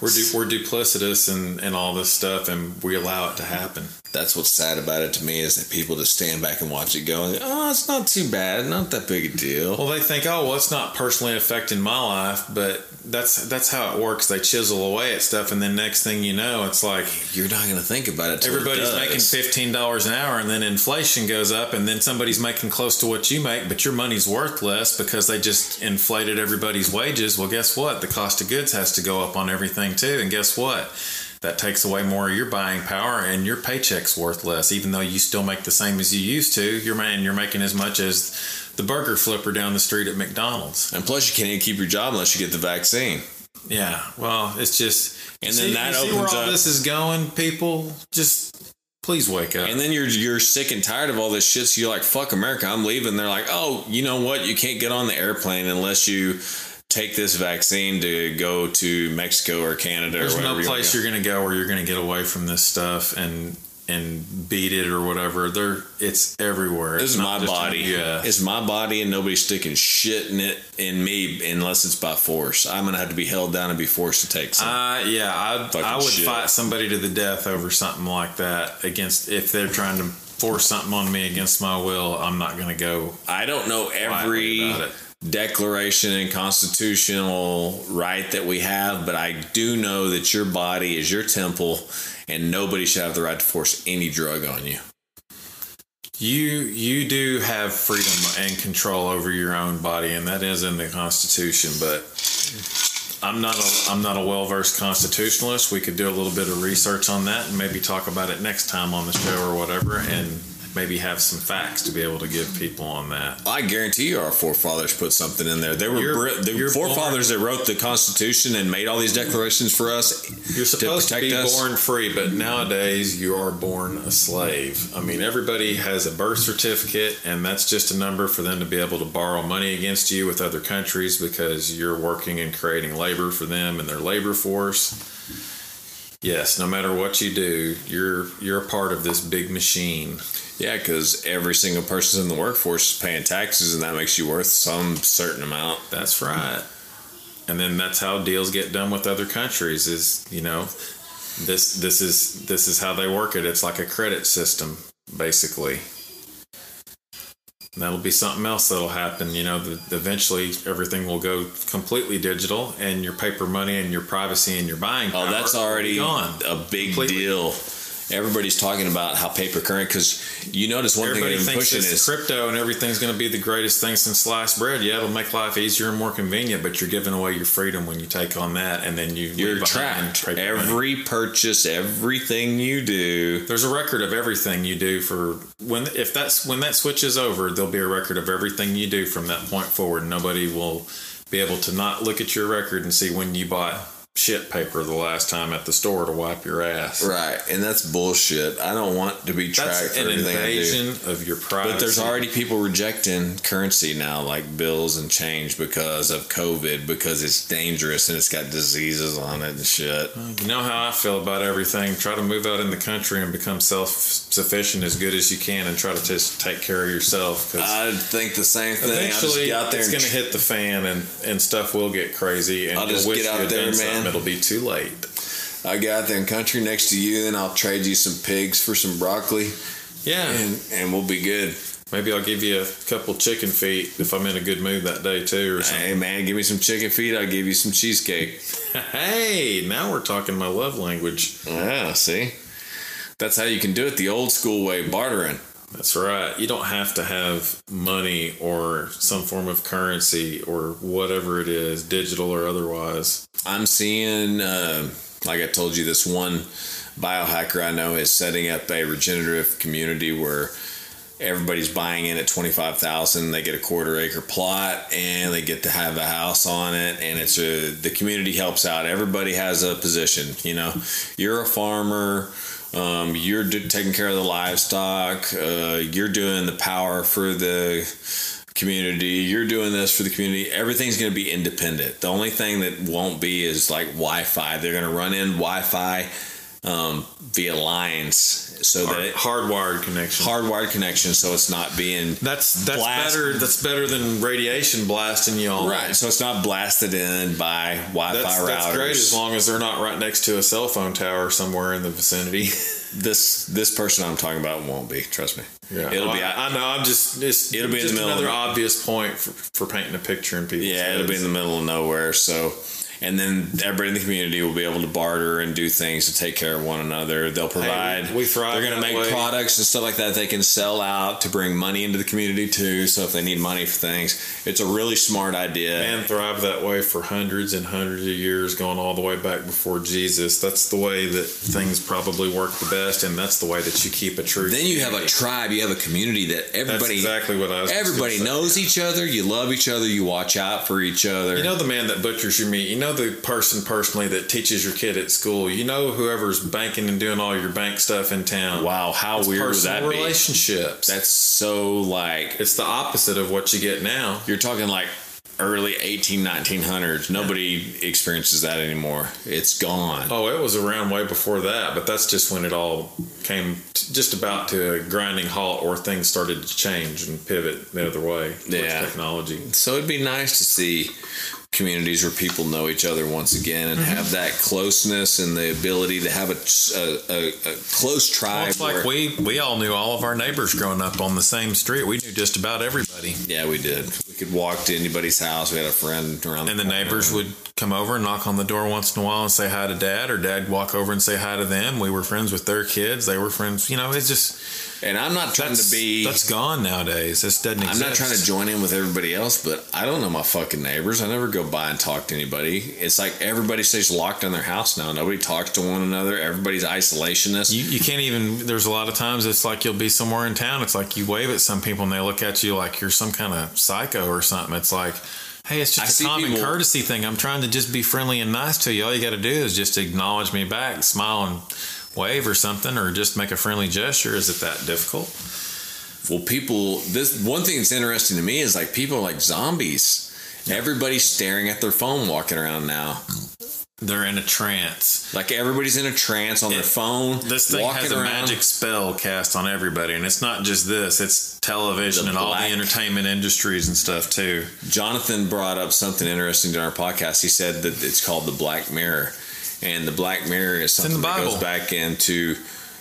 S2: We're du- we're duplicitous and, and all this stuff, and we allow it to happen.
S1: That's what's sad about it to me is that people just stand back and watch it go. Oh, it's not too bad. Not that big a deal.
S2: Well, they think, oh, well, it's not personally affecting my life, but that's that's how it works. They chisel away at stuff, and then next thing you know, it's like
S1: You're not going to think about it. till it
S2: everybody's making fifteen dollars an hour, and then inflation goes up, and then somebody's making close to what you make, but your money's worth less because they just inflated everybody's wages. Well, guess what? The cost of goods has to go up on everything too, and guess what? That takes away more of your buying power, and your paycheck's worth less, even though you still make the same as you used to. You're man, you're making as much as the burger flipper down the street at McDonald's.
S1: And plus, you can't even keep your job unless you get the vaccine.
S2: Yeah, well, it's just
S1: And
S2: see-
S1: then that
S2: you see where all
S1: up-
S2: this is going. People, just please wake up.
S1: And then you're you're sick and tired of all this shit. So you're like, "Fuck America, I'm leaving." They're like, "Oh, you know what? You can't get on the airplane unless you take this vaccine to go to Mexico or Canada
S2: There's
S1: or whatever."
S2: no place you're going to go where you're going to get away from this stuff and and beat it or whatever. There, it's everywhere.
S1: This
S2: It's
S1: is my body.
S2: US.
S1: It's my body, and nobody's sticking shit in it in me unless it's by force. I'm gonna have to be held down and be forced to take some.
S2: Uh, yeah, I
S1: Fucking
S2: I would
S1: shit.
S2: fight somebody to the death over something like that against if they're trying to force something on me against my will. I'm not going to go.
S1: I don't know every
S2: about it.
S1: Declaration and constitutional right that we have, but I do know that your body is your temple, and nobody should have the right to force any drug on you.
S2: You you do have freedom and control over your own body, and that is in the Constitution. But I'm not a I'm not a well versed constitutionalist. We could do a little bit of research on that and maybe talk about it next time on the show or whatever, and maybe have some facts to be able to give people on that.
S1: I guarantee you, our forefathers put something in there. They were the forefathers that wrote the Constitution and made all these declarations for us.
S2: You're supposed to,
S1: protect
S2: be
S1: us.
S2: born free, but nowadays you are born a slave. I mean, everybody has a birth certificate, and that's just a number for them to be able to borrow money against you with other countries because you're working and creating labor for them and their labor force. Yes, no matter what you do, you're you're a part of this big machine.
S1: Yeah, because every single person in the workforce is paying taxes, and that makes you worth some certain amount.
S2: That's right. And then that's how deals get done with other countries is, you know, this this is this is how they work it. It's like a credit system basically. And that'll be something else that'll happen, you know, the, eventually everything will go completely digital and your paper money and your privacy and your buying
S1: Oh,
S2: power
S1: that's already
S2: gone.
S1: a big
S2: Completely.
S1: deal. Everybody's talking about how paper current because you notice one
S2: Everybody
S1: thing they've been
S2: thinks
S1: pushing is
S2: crypto and everything's going to be the greatest thing since sliced bread. Yeah, it'll make life easier and more convenient, but you're giving away your freedom when you take on that, and then you
S1: you're tracked.
S2: paper money.
S1: Every purchase, everything you do.
S2: There's a record of everything you do for when if that's when that switches over, there'll be a record of everything you do from that point forward. Nobody will be able to not look at your record and see when you bought shit paper the last time at the store to wipe your ass.
S1: Right, and that's bullshit. I don't want to be tracked
S2: That's
S1: for
S2: an
S1: everything I do.
S2: invasion of your privacy.
S1: But there's already people rejecting currency now, like bills and change, because of COVID, because it's dangerous and it's got diseases on it and shit.
S2: You know how I feel about everything. Try to move out in the country and become self sufficient as good as you can, and try to just take care of yourself.
S1: I think the same thing.
S2: Eventually,
S1: there
S2: it's going to hit the fan, and, and stuff will get crazy. And
S1: I'll just get out there, man.
S2: something, It'll be too late.
S1: I got get out there in country next to you, and I'll trade you some pigs for some broccoli,
S2: Yeah,
S1: and and we'll be good.
S2: maybe I'll give you a couple chicken feet if I'm in a good mood that day too, or something.
S1: Hey man, give me some chicken feet. I'll give you some cheesecake.
S2: Hey, now we're talking my love language.
S1: Yeah, see, That's how you can do it the old school way, bartering.
S2: That's right. You don't have to have money or some form of currency or whatever it is, digital or otherwise.
S1: I'm seeing, uh, like I told you, this one biohacker I know is setting up a regenerative community where everybody's buying in at 25,000 they get a quarter acre plot and they get to have a house on it and it's a the community helps out everybody has a position you know you're a farmer um, you're taking care of the livestock uh, you're doing the power for the community you're doing this for the community. Everything's going to be independent. The only thing that won't be is like wi-fi. They're going to run in wi-fi um, via lines so
S2: Hard,
S1: that it,
S2: hardwired connection.
S1: hardwired connection so it's not being
S2: That's that's
S1: Blast-
S2: better. That's better than radiation blasting you all.
S1: right so it's not blasted in by wi-fi
S2: That's,
S1: routers
S2: that's great as long as they're not right next to a cell phone tower somewhere in the vicinity.
S1: this this person i'm talking about won't be trust me Yeah, it'll be
S2: I, I know. I'm just. It's,
S1: It'll be in the middle
S2: another
S1: of-
S2: obvious point for, for painting a picture in people.
S1: yeah it'll be in the middle of nowhere so and then everybody in the community will be able to barter and do things to take care of one another. They'll provide.
S2: we thrive
S1: They're going to make
S2: way.
S1: products and stuff like that they can sell out to bring money into the community too. So if they need money for things, it's a really smart idea.
S2: Man thrive that way for hundreds and hundreds of years, going all the way back before Jesus. That's the way that things probably work the best, and that's the way that you keep a true.
S1: then you have a tribe. You have a community that
S2: That's
S1: everybody.
S2: exactly what I was.
S1: Everybody knows each other. You love each other. You watch out for each other.
S2: You know the man that butchers your meat. You know the person personally that teaches your kid at school. You know whoever's banking and doing all your bank stuff in town.
S1: wow, how
S2: It's
S1: weird would that be?
S2: relationships.
S1: That's so like
S2: it's the opposite of what you get now.
S1: you're talking like early 18 1900s nobody experiences that anymore it's gone
S2: Oh, it was around way before that, but that's just when it all came t- just about to a grinding halt, or things started to change and pivot the other way
S1: Yeah.
S2: technology.
S1: so it'd be nice to see communities where people know each other once again and
S2: Mm-hmm.
S1: have that closeness and the ability to have a, a, a, close tribe
S2: Well, it's like we we all knew all of our neighbors growing up on the same street. We knew just about everybody,
S1: yeah we did we could walk to anybody's house we had a friend around
S2: and the
S1: corner.
S2: neighbors would come over and knock on the door once in a while and say hi to dad, or dad walk over and say hi to them. We were friends with their kids; they were friends. You know, it's just
S1: and i'm not trying
S2: that's
S1: to be
S2: that's gone nowadays. This doesn't
S1: I'm
S2: exist.
S1: not trying to join in with everybody else, but I don't know my fucking neighbors. I never go by and talk to anybody. It's like everybody stays locked in their house now. Nobody talks to one another. Everybody's isolationist.
S2: You, you can't even. There's a lot of times it's like you'll be somewhere in town. It's like you wave at some people and they look at you like you're some kind of psycho or something. It's like, hey, it's just
S1: see
S2: a common
S1: people-
S2: courtesy thing. I'm trying to just be friendly and nice to you. All you got to do is just acknowledge me back, smile and wave or something, or just make a friendly gesture. Is it that difficult?
S1: well, people. This one thing that's interesting to me is like people are like zombies. Everybody's staring at their phone walking around now.
S2: They're in a trance.
S1: Like everybody's in a trance on their phone.
S2: This thing
S1: walking
S2: has a
S1: around.
S2: magic spell cast on everybody, and it's not just this; it's television
S1: The
S2: and all the entertainment industries and stuff too.
S1: Jonathan brought up something interesting during our podcast. He said that it's called the Black Mirror, and the Black Mirror is something that goes back into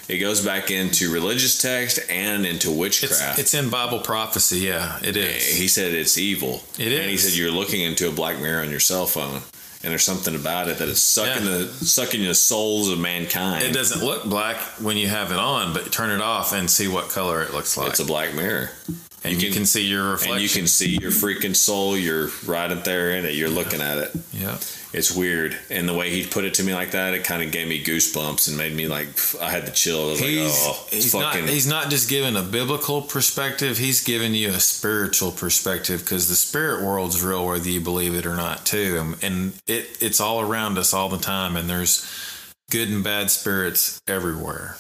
S1: it goes back into religious text and into witchcraft.
S2: it's in Bible prophecy. Yeah, it is.
S1: he said it's evil.
S2: It
S1: and he said you're looking into a black mirror on your cell phone, and there's something about it that is sucking
S2: Yeah.
S1: the sucking the souls of mankind.
S2: It doesn't look black when you have it on, but turn it off and see what color it looks like.
S1: It's a black mirror,
S2: and you
S1: can-
S2: can, see your reflection.
S1: and you can see your freaking soul. You're right up there in it. You're looking at it.
S2: yeah.
S1: It's weird, and the way he put it to me like that, it kind of gave me goosebumps and made me like I had the chill. I was
S2: He's,
S1: like, oh,
S2: he's
S1: fucking.
S2: not he's not just giving a biblical perspective, he's giving you a spiritual perspective because the spirit world's real whether you believe it or not too. And, and it it's all around us all the time and there's good and bad spirits everywhere.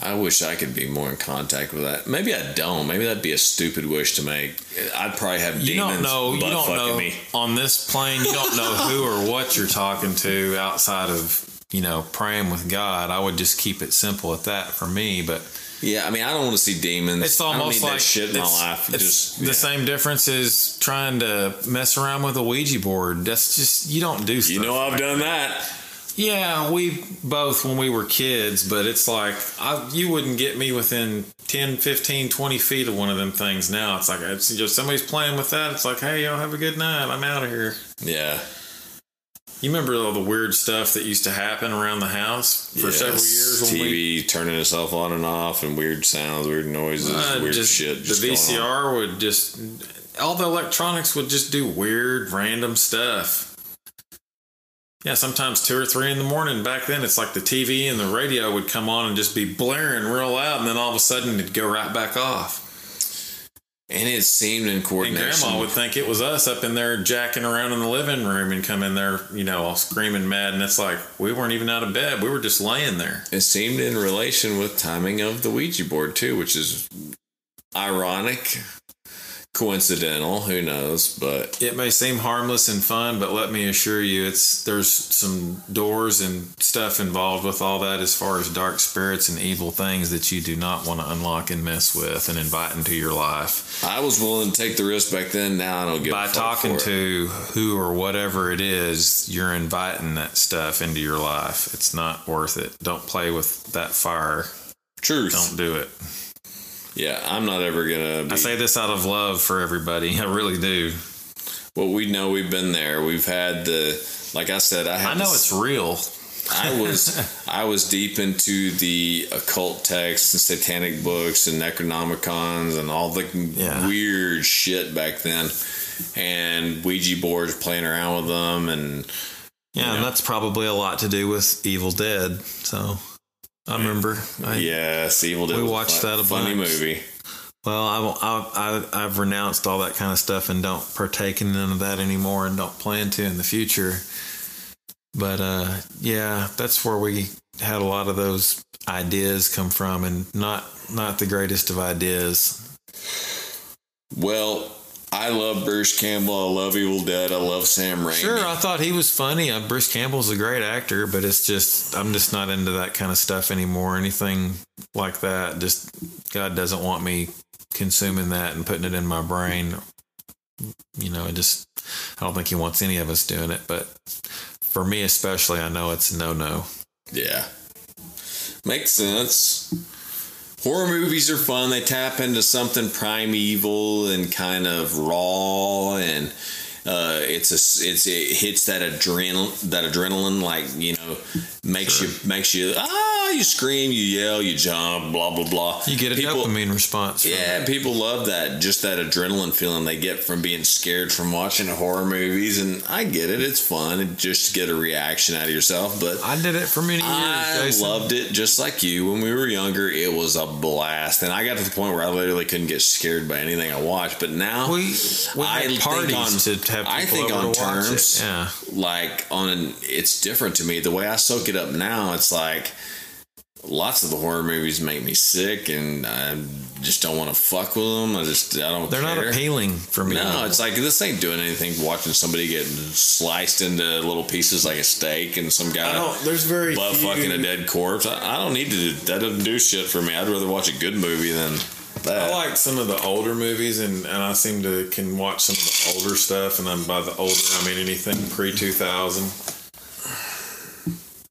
S1: I wish I could be more in contact with that. Maybe I don't. Maybe that'd be a stupid wish to make. I'd probably have
S2: You
S1: demons
S2: don't know you don't know
S1: me.
S2: on this plane you don't know who or what you're talking to outside of you know praying with God. I would just keep it simple at that for me, but
S1: Yeah, I mean, I don't want to see demons.
S2: It's almost like
S1: that shit in my life. Just
S2: the
S1: yeah.
S2: same difference as trying to mess around with a Ouija board. That's just you don't do. Stuff
S1: You know, I've
S2: like
S1: done that.
S2: Yeah, we both when we were kids, but it's like I, you wouldn't get me within 10, 15, 20 feet of one of them things now. It's like it's just somebody's playing with that. It's like, hey, y'all have a good night. I'm out of here.
S1: Yeah.
S2: You remember all the weird stuff that used to happen around the house for several years? When
S1: TV
S2: we,
S1: turning itself on and off, and weird sounds, weird noises,
S2: uh,
S1: weird
S2: just,
S1: shit. just
S2: the. VCR would just all the electronics would just do weird, random stuff. Yeah, sometimes two or three in the morning. Back then, it's like the TV and the radio would come on and just be blaring real loud, and then all of a sudden it'd go right back off.
S1: And it seemed in
S2: And
S1: coordination.
S2: Grandma would think it was us up in there jacking around in the living room and come in there, you know, all screaming mad. And it's like we weren't even out of bed; we were just laying there.
S1: it seemed in relation with timing of the Ouija board too, which is ironic, coincidental. Who knows? But
S2: It may seem harmless and fun, but let me assure you, it's there's some doors and stuff involved with all that as far as dark spirits and evil things that you do not want to unlock and mess with and invite into your life.
S1: I was willing to take the risk back then. Now I don't give.
S2: By talking to who or whatever it is, you're inviting that stuff into your life. It's not worth it. Don't play with that fire.
S1: truth.
S2: Don't do it.
S1: Yeah, I'm not ever gonna. Be,
S2: I say this out of love for everybody. I really do.
S1: well, we know we've been there. We've had the. Like I said, I had.
S2: I know
S1: this-
S2: it's real.
S1: I was I was deep into the occult texts and satanic books and Necronomicons and all the
S2: Yeah.
S1: weird shit back then, and Ouija boards playing around with them and
S2: Yeah, and that's probably a lot to do with Evil Dead. So I remember. I,
S1: yes, Evil Dead.
S2: We watched
S1: fun-
S2: that a
S1: funny
S2: bunch.
S1: movie.
S2: Well, I, I, I, I've renounced all that kind of stuff and don't partake in none of that anymore and don't plan to in the future. But uh, yeah, that's where we had a lot of those ideas come from, and not not the greatest of ideas.
S1: Well, I love Bruce Campbell. I love Evil Dead. I love Sam Raimi.
S2: Sure, I thought he was funny. Uh, Bruce Campbell's a great actor, but it's just I'm just not into that kind of stuff anymore. Anything like that, just God doesn't want me consuming that and putting it in my brain. You know, it just I don't think he wants any of us doing it. But for me, especially, I know it's no no.
S1: Yeah. Makes sense. Horror movies are fun. They tap into something primeval and kind of raw and uh, it's a it's it hits that adrenaline that adrenaline like you know makes you makes you ah you scream you yell you jump blah blah blah
S2: You get a
S1: People-
S2: dopamine response.
S1: yeah,
S2: it.
S1: people love that. Just that adrenaline feeling they get from being scared from watching horror movies, and I get it. It's fun and just to get a reaction out of yourself. But
S2: I did it for many years.
S1: I
S2: Jason.
S1: loved it just like you. When we were younger, it was a blast, and I got to the point where I literally couldn't get scared by anything I watched. But now,
S2: We, we
S1: I think
S2: parties
S1: on-
S2: to have people
S1: I think on
S2: to watch
S1: terms-
S2: it. Yeah.
S1: like on it's different to me. The way I soak it up now, it's like lots of the horror movies make me sick, and I just don't want to fuck with them. I just I don't.
S2: They're not appealing for me.
S1: No, it's like this ain't doing anything. Watching somebody get sliced into little pieces like a steak, and some guy
S2: I. There's very
S1: butt
S2: few,
S1: fucking a dead corpse. I, I don't need to. do That doesn't do shit for me. I'd rather watch a good movie than that.
S2: I like some of the older movies, and, and I seem to can watch some of the older stuff. And I'm by the older, I mean anything pre two thousand.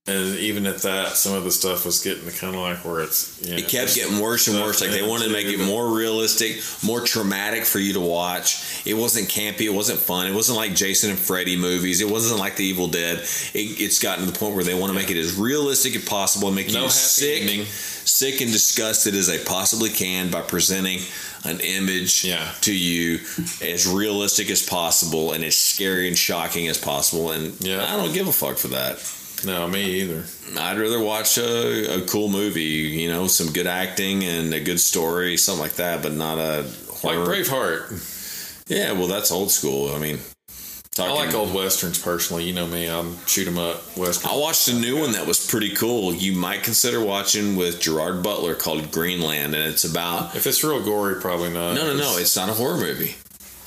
S2: And even at that, some of the stuff was getting kind of like where it's. You know,
S1: it kept getting worse and worse. Like they wanted to make it more realistic, more traumatic for you to watch. It wasn't campy. It wasn't fun. It wasn't like Jason and Freddy movies. It wasn't like The Evil Dead. It, it's gotten to the point where they want to make it as realistic as possible and make
S2: No
S1: you sick,
S2: ending.
S1: sick and disgusted as they possibly can by presenting an image
S2: Yeah.
S1: to you as realistic as possible and as scary and shocking as possible. And
S2: Yeah.
S1: I don't give a fuck for that.
S2: No, me either.
S1: I'd rather watch a, a cool movie, you know, some good acting and a good story, something like that, but not a horror. Like.
S2: Braveheart.
S1: Yeah, well, that's old school. I mean,
S2: I like old westerns personally. You know me. I'm shoot 'em up western.
S1: I watched a new one that was pretty cool. You might consider watching with Gerard Butler called Greenland, and it's about.
S2: If it's real gory, probably not.
S1: No, no, no. It's not a horror movie.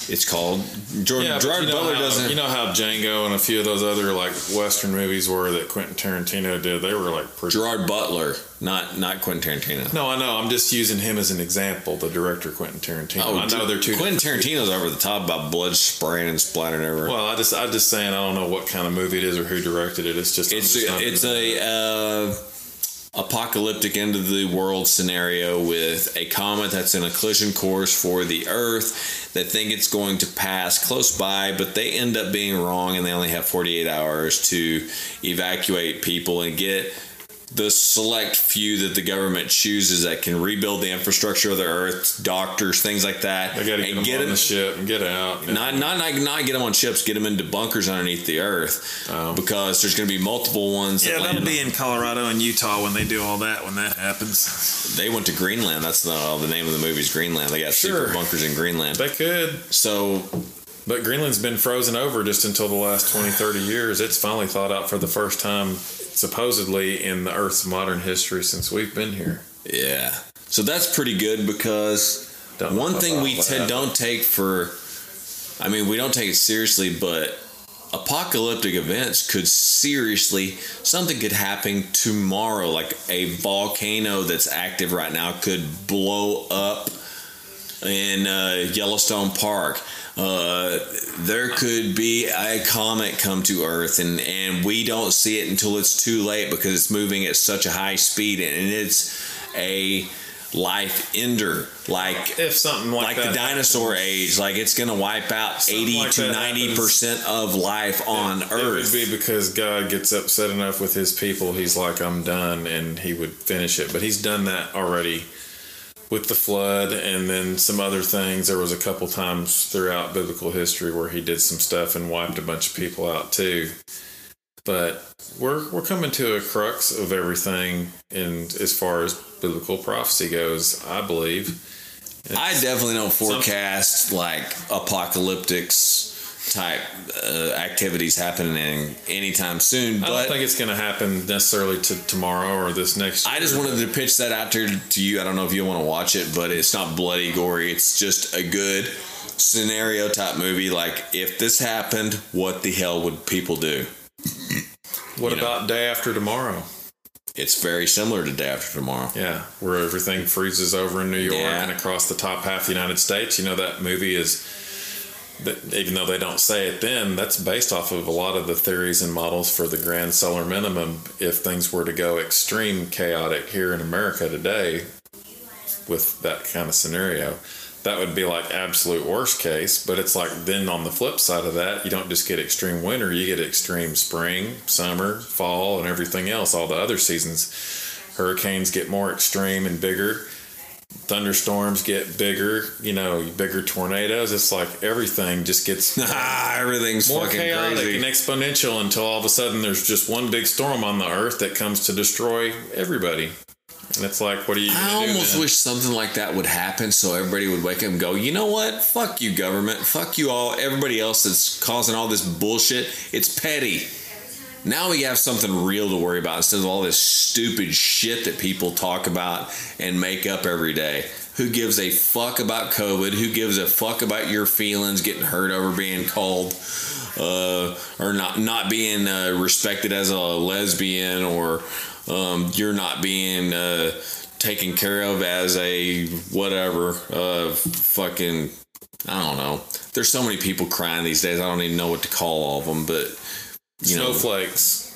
S1: It's called Gerard,
S2: Yeah,
S1: Gerard
S2: you know
S1: Butler
S2: how,
S1: doesn't.
S2: You know how Django and a few of those other like Western movies were that Quentin Tarantino did. They were like pretty.
S1: Gerard Butler, not not Quentin Tarantino.
S2: No, I know. I'm just using him as an example. The director Quentin Tarantino. I know they're two.
S1: Oh, Quentin Tarantino's over the top about blood spraying and splattering everywhere.
S2: Well, I just, I'm just saying, I don't know what kind of movie it is or who directed it. It's just,
S1: It's
S2: just
S1: a, it's a uh, apocalyptic end of the world scenario with a comet that's in a collision course for the Earth They think it's going to pass close by, but they end up being wrong and they only have 48 hours to evacuate people and get the select few that the government chooses that can rebuild the infrastructure of the earth, doctors, things like that.
S2: They got to get, them on the ship and get out.
S1: Not, not, not, not get them on ships, get them into bunkers underneath the earth
S2: Oh.
S1: because there's going to be multiple ones.
S3: Yeah,
S1: that
S3: that'll be in Colorado and Utah when they do all that. When that happens,
S1: They went to Greenland. That's the, the name of the movie is Greenland. They got
S2: Sure.
S1: super bunkers in Greenland.
S2: They could,
S1: So
S2: but Greenland's been frozen over just until the last 20, 30 years. It's finally thawed out for the first time, supposedly, in the Earth's modern history since we've been here.
S1: yeah, so that's pretty good because
S2: Don't
S1: one thing we t- don't take for, I mean, we don't take it seriously, but apocalyptic events could seriously something could happen tomorrow like a volcano that's active right now could blow up in uh, Yellowstone Park. Uh, there could be a comet come to Earth, and, and we don't see it until it's too late because it's moving at such a high speed, and it's a life ender, like
S2: If something like,
S1: like the dinosaur age, like it's going to wipe out
S2: Something
S1: eighty
S2: like
S1: to ninety percent of life on
S2: It
S1: Earth.
S2: It would be because God gets upset enough with his people. He's like, I'm done, and he would finish it. But he's done that already with the flood and then some other things. There was a couple times throughout biblical history where he did some stuff and wiped a bunch of people out too. But we're we're coming to a crux of everything in as far as biblical prophecy goes, I believe.
S1: I definitely don't forecast like apocalyptics type uh, activities happening anytime soon.
S2: But I don't think it's going to happen necessarily to tomorrow or this next.
S1: I just wanted to pitch that out there to you. I don't know if you want to watch it, but it's not bloody gory. It's just a good scenario type movie. Like if this happened, what the hell would people do?
S2: What
S1: you know.
S2: about day after tomorrow?
S1: It's very similar to Day After Tomorrow.
S2: Yeah, where everything freezes over in New York
S1: Yeah.
S2: and across the top half of the United States. You know that movie is even though they don't say it then, that's based off of a lot of the theories and models for the grand solar minimum. If things were to go extreme chaotic here in America today with that kind of scenario, that would be like absolute worst case. But it's like then on the flip side of that, you don't just get extreme winter, you get extreme spring, summer, fall, and everything else, all the other seasons. Hurricanes get more extreme and bigger. Thunderstorms get bigger, you know, bigger tornadoes. It's like everything just gets
S1: Ah, everything's
S2: more
S1: fucking
S2: chaotic
S1: crazy.
S2: and exponential until all of a sudden there's just one big storm on the earth that comes to destroy everybody. And it's like, what are you?
S1: I almost wish something like that would happen so everybody would wake up and go, you know what? Fuck you, government. Fuck you all. Everybody else that's causing all this bullshit. It's petty. Now we have something real to worry about instead of all this stupid shit that people talk about and make up every day. Who gives a fuck about COVID? Who gives a fuck about your feelings getting hurt over being called uh, or not not being uh, respected as a lesbian or um, you're not being uh, taken care of as a whatever uh, fucking I don't know. There's so many people crying these days. I don't even know what to call all of them, but you know,
S2: snowflakes.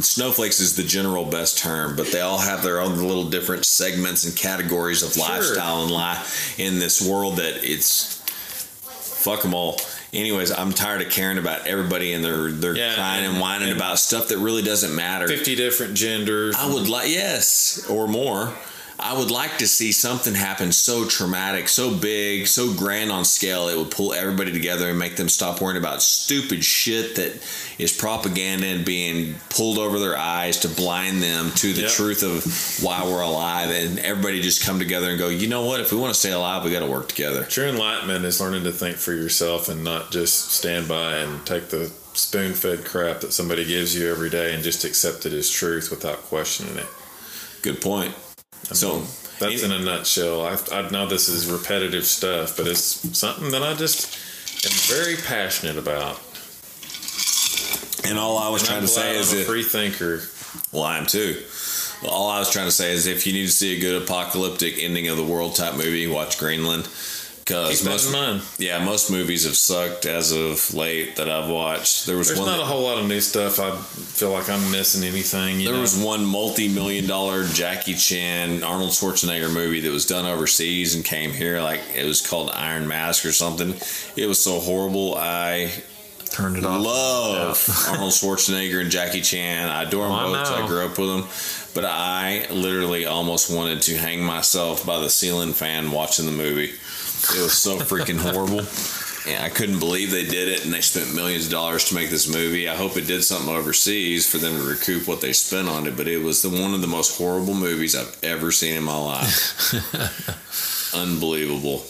S1: snowflakes is the general best term, but they all have their own little different segments and categories of lifestyle and life in this world that it's fuck them all. Anyways, I'm tired of caring about everybody and they're they're
S2: Yeah,
S1: crying and,
S2: and-
S1: whining
S2: and-
S1: about stuff that really doesn't matter.
S2: Fifty different genders.
S1: I would like yes or more. I would like to see something happen so traumatic, so big, so grand on scale it would pull everybody together and make them stop worrying about stupid shit that is propaganda and being pulled over their eyes to blind them to the
S2: Yep.
S1: truth of why we're alive and everybody just come together and go, "You know what? If we want to stay alive, we got to work together."
S2: True enlightenment is learning to think for yourself and not just stand by and take the spoon fed crap that somebody gives you every day and just accept it as truth without questioning it.
S1: Good point. So,
S2: That's in a nutshell. I, I know this is repetitive stuff, but it's something that I just am very passionate about.
S1: and all I was
S2: And
S1: trying to say is
S2: I'm a
S1: that
S2: free thinker.
S1: Well, I am too. All I was trying to say is if you need to see a good apocalyptic ending of the world type movie, watch Greenland. Because most,
S2: in mind.
S1: yeah, most movies have sucked as of late that I've watched. There was
S2: There's
S1: one.
S2: not
S1: that-
S2: a whole lot of new stuff. I feel like I'm missing anything. You
S1: There
S2: know?
S1: was one multi-million dollar Jackie Chan Arnold Schwarzenegger movie that was done overseas and came here. Like it was called Iron Mask or something. It was so horrible. I
S2: turned it off.
S1: love Arnold Schwarzenegger and Jackie Chan. I adore them
S2: Oh, I
S1: both. I
S2: know.
S1: grew up with them, but I literally almost wanted to hang myself by the ceiling fan watching the movie. It was so freaking horrible. And I couldn't believe they did it, and they spent millions of dollars to make this movie. I hope it did something overseas for them to recoup what they spent on it. But it was the one of the most horrible movies I've ever seen in my life. Unbelievable.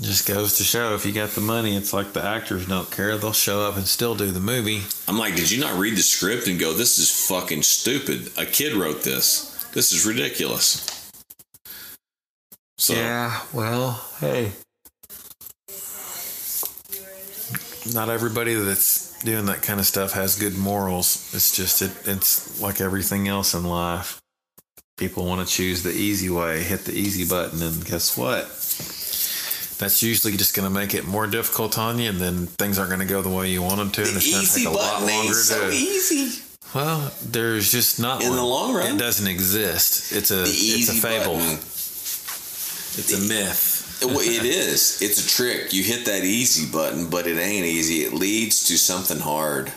S2: Just goes to show if you got the money, it's like the actors don't care. They'll show up and still do the movie.
S1: I'm like, did you not read the script and go, this is fucking stupid? A kid wrote this. This is ridiculous. So,
S2: Yeah, well, hey. Not everybody that's doing that kind of stuff has good morals. It's just it, it's like everything else in life. People want to choose the easy way, hit the easy button, and guess what? That's usually just going to make it more difficult on you, and then things aren't going to go the way you want them to, and it's going to take a lot longer to.
S1: easy.
S2: Well, there's just not
S1: In
S2: one.
S1: the long run?
S2: It doesn't exist. It's a
S1: The
S2: it's a fable.
S1: button.
S2: It's a myth.
S1: Well, it is. It's a trick. You hit that easy button, but it ain't easy. It leads to something hard.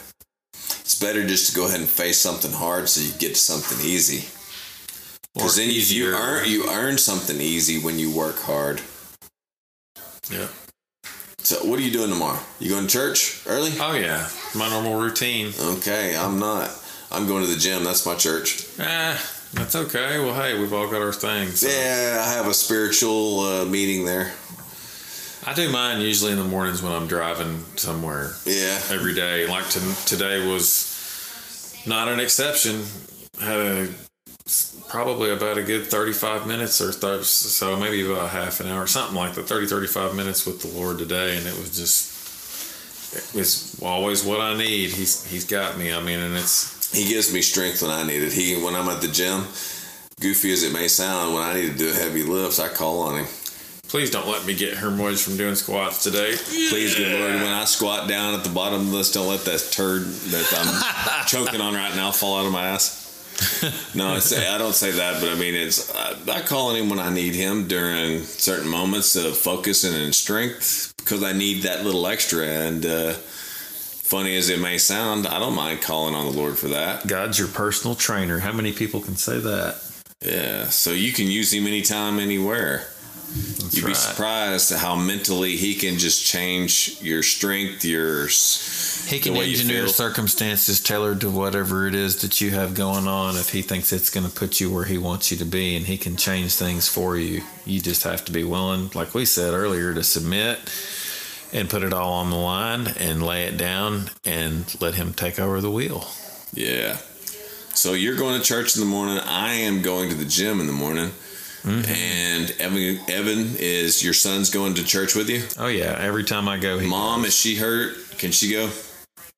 S1: It's better just to go ahead and face something hard so you get to something easy. Because then if you earn you earn something easy when you work hard.
S2: Yeah.
S1: So what are you doing tomorrow? You going to church early?
S2: Oh yeah, my normal routine.
S1: Okay, I'm not. I'm going to the gym. That's my church.
S2: Ah, that's okay. Well, hey, we've all got our things. so-
S1: Yeah, I have a spiritual uh, meeting there.
S2: I do mine usually in the mornings when I'm driving somewhere
S1: Yeah.
S2: every day. Like to, today was not an exception. Had a probably about a good 35 minutes or so maybe about half an hour something like that 30 35 minutes with the lord today and it was just it was always what i need he's he's got me i mean and it's
S1: He gives me strength when I need it. He when I'm at the gym, goofy as it may sound, when I need to do heavy lifts, I call on him.
S2: please don't let me get hemorrhoids from doing squats today
S1: Please, good Lord, when I squat down at the bottom of the list, don't let that turd that I'm choking on right now fall out of my ass. No, I say I don't say that, but I mean it's I, I call on him when I need him during certain moments of focus and in strength because I need that little extra. And uh, funny as it may sound, I don't mind calling on the Lord for that.
S2: god's your personal trainer how many people can say that
S1: Yeah, so you can use him anytime, anywhere. You'd be surprised at how mentally he can just change your strength, your
S2: He can
S1: the way you
S2: engineer circumstances tailored to whatever it is that you have going on if he thinks it's going to put you where he wants you to be and he can change things for you. You just have to be willing, like we said earlier, to submit and put it all on the line and lay it down and let him take over the wheel.
S1: Yeah. So you're going to church in the morning. I am going to the gym in the morning.
S2: Mm-hmm.
S1: And Evan, Evan is your son's going to church with you.
S2: Oh yeah, every time I go, he
S1: Mom,
S2: goes.
S1: is she hurt? Can she go?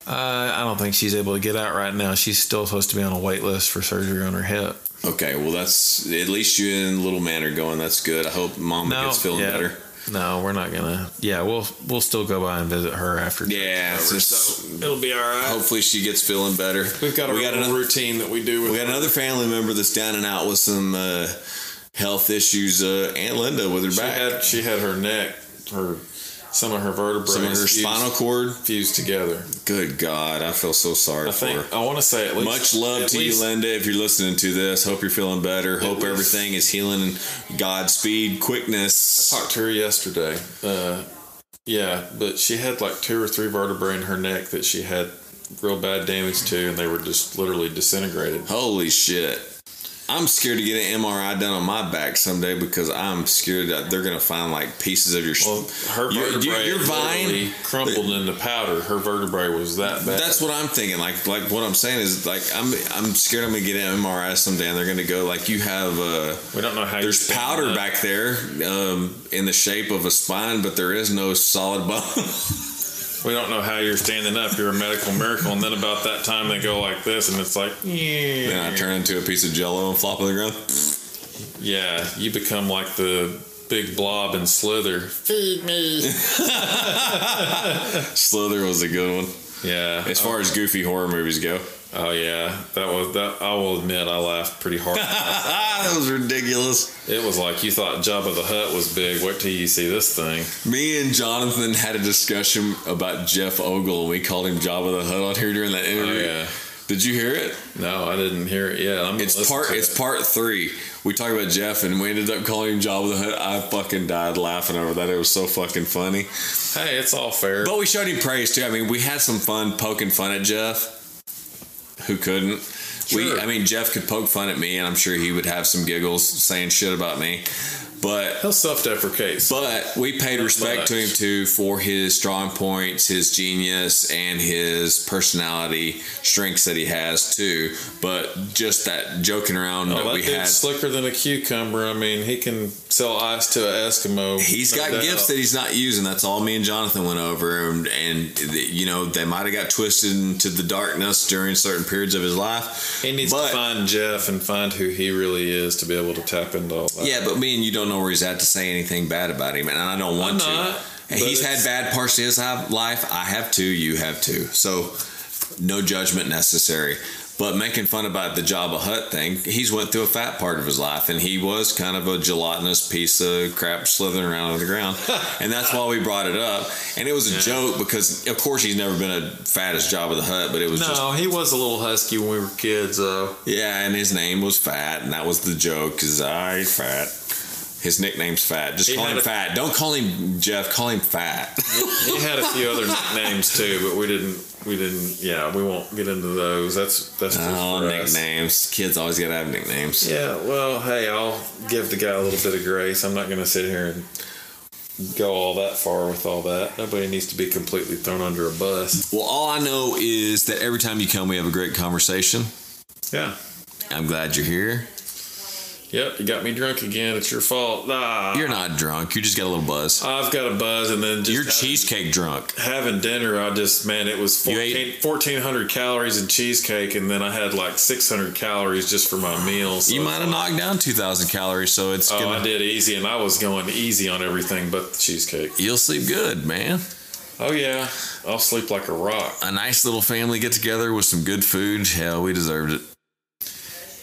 S2: Uh, I don't think she's able to get out right now. She's still supposed to be on a wait list for surgery on her hip.
S1: Okay, well that's at least you and little man are going. That's good. I hope mom
S2: No,
S1: gets feeling
S2: yeah.
S1: better.
S2: No, we're not gonna. Yeah, we'll we'll still go by and visit her after.
S1: Yeah,
S2: church is
S1: it's
S2: over,
S1: just-
S2: so it'll be all right.
S1: Hopefully she gets feeling better.
S2: We've got a
S1: we got
S2: little
S1: another
S2: routine that we do with
S1: we got another family member that's down and out with some uh, health issues. Uh, Aunt Linda with her
S2: She
S1: back,
S2: had she had her neck, her some of her vertebrae,
S1: some of her
S2: fused,
S1: spinal cord.
S2: fused together.
S1: Good God, I feel so sorry
S2: I
S1: for
S2: think
S1: her.
S2: I want to say at least
S1: Much love to
S2: least-
S1: you, Linda. If you're listening to this, hope you're feeling better. Hope
S2: least-
S1: everything is healing Godspeed, quickness.
S2: I talked to her yesterday. Uh, yeah, but she had like two or three vertebrae in her neck that she had real bad damage to, and they were just literally disintegrated.
S1: Holy shit. I'm scared to get an MRI done on my back someday because I'm scared that they're gonna find like pieces of your.
S2: Well, her vertebrae
S1: your- your vine-
S2: crumpled into powder. Her vertebrae was that bad.
S1: That's what I'm thinking. Like, like what I'm saying is, like, I'm, I'm scared I'm gonna get an MRI someday, and they're gonna go like, you have, uh,
S2: we don't know how.
S1: there's powder back there, um, in the shape of a spine, but there is no solid bone.
S2: We don't know how you're standing up. You're a medical miracle, and then about that time they go like this, and it's like, yeah.
S1: and I
S2: yeah,
S1: turn into a piece of Jello and flop on the ground.
S2: yeah. You become like the big blob and Slither. Feed me.
S1: Slither was a good one.
S2: Yeah.
S1: As far as goofy horror movies go,
S2: Oh yeah, that was that. I will admit, I laughed pretty hard.
S1: that was ridiculous.
S2: it was like you thought Jabba the Hutt was big. Wait till you see this thing.
S1: Me and Jonathan had a discussion about Jeff Ogle, and we called him Jabba the Hutt on here during that interview.
S2: Oh, yeah.
S1: Did you hear it?
S2: No, I didn't hear it yet. I'm
S1: It's part. It's
S2: it.
S1: part three. We talked about Jeff, and we ended up calling him Jabba the Hutt. I fucking died laughing over that. It was so fucking funny.
S2: Hey, it's all fair.
S1: But we showed him praise too. I mean, we had some fun poking fun at Jeff. Who couldn't? We, I mean, Jeff could poke fun at me, and I'm sure he would have some giggles saying shit about me. But
S2: He'll self-deprecate.
S1: but we paid respect to him too for his strong points, his genius, and his personality strengths that he has too. But just that joking around
S2: Oh,
S1: that
S2: that
S1: we had.
S2: slicker than a cucumber. I mean, he can sell ice to an Eskimo.
S1: He's
S2: no
S1: got
S2: doubt.
S1: gifts that he's not using. That's all me and Jonathan went over, and, and you know they might have got twisted into the darkness during certain periods of his life.
S2: He needs
S1: but,
S2: to find Jeff and find who he really is to be able to tap into all that.
S1: Yeah, but me and you don't know where he's at to say anything bad about him, and I don't want to.
S2: not,
S1: And
S2: but
S1: he's had bad parts of his life. I have too. You have too. So no judgment necessary. But making fun about the Jabba Hutt thing, he's went through a fat part of his life, and he was kind of a gelatinous piece of crap slithering around on the ground, and that's why we brought it up. And it was a joke because, of course, he's never been a fattest Jabba the Hutt, but it was just
S2: No, he was a little husky when we were kids, though.
S1: yeah, and his name was Fat, and that was the joke. Cause I fat. His nickname's Fat. Just
S2: He
S1: call him
S2: a-
S1: Fat. Don't call him Jeff. Call him Fat.
S2: He had a few other nicknames too, but we didn't. We didn't. Yeah, we won't get into those. That's that's just
S1: oh,
S2: for us.
S1: nicknames. Kids always gotta have nicknames.
S2: Yeah, well, hey, I'll give the guy a little bit of grace. I'm not going to sit here and go all that far with all that. Nobody needs to be completely thrown under a bus.
S1: Well, all I know is that every time you come, we have a great conversation.
S2: Yeah.
S1: I'm glad you're here.
S2: Yep, you got me drunk again. It's your fault. Ah,
S1: You're not drunk. You just got a little buzz.
S2: I've got a buzz, and then just
S1: You're
S2: having-
S1: cheesecake drunk.
S2: having dinner, I just man, it was 14,
S1: ate-
S2: 1400 calories in cheesecake, and then I had like 600 calories just for my meals. So
S1: You might have knocked down 2,000 calories, so it's
S2: Oh,
S1: gonna.
S2: I did easy, and I was going easy on everything but the cheesecake.
S1: You'll sleep good, man.
S2: Oh yeah, I'll sleep like a rock.
S1: A nice little family get together with some good food. Hell, we deserved it.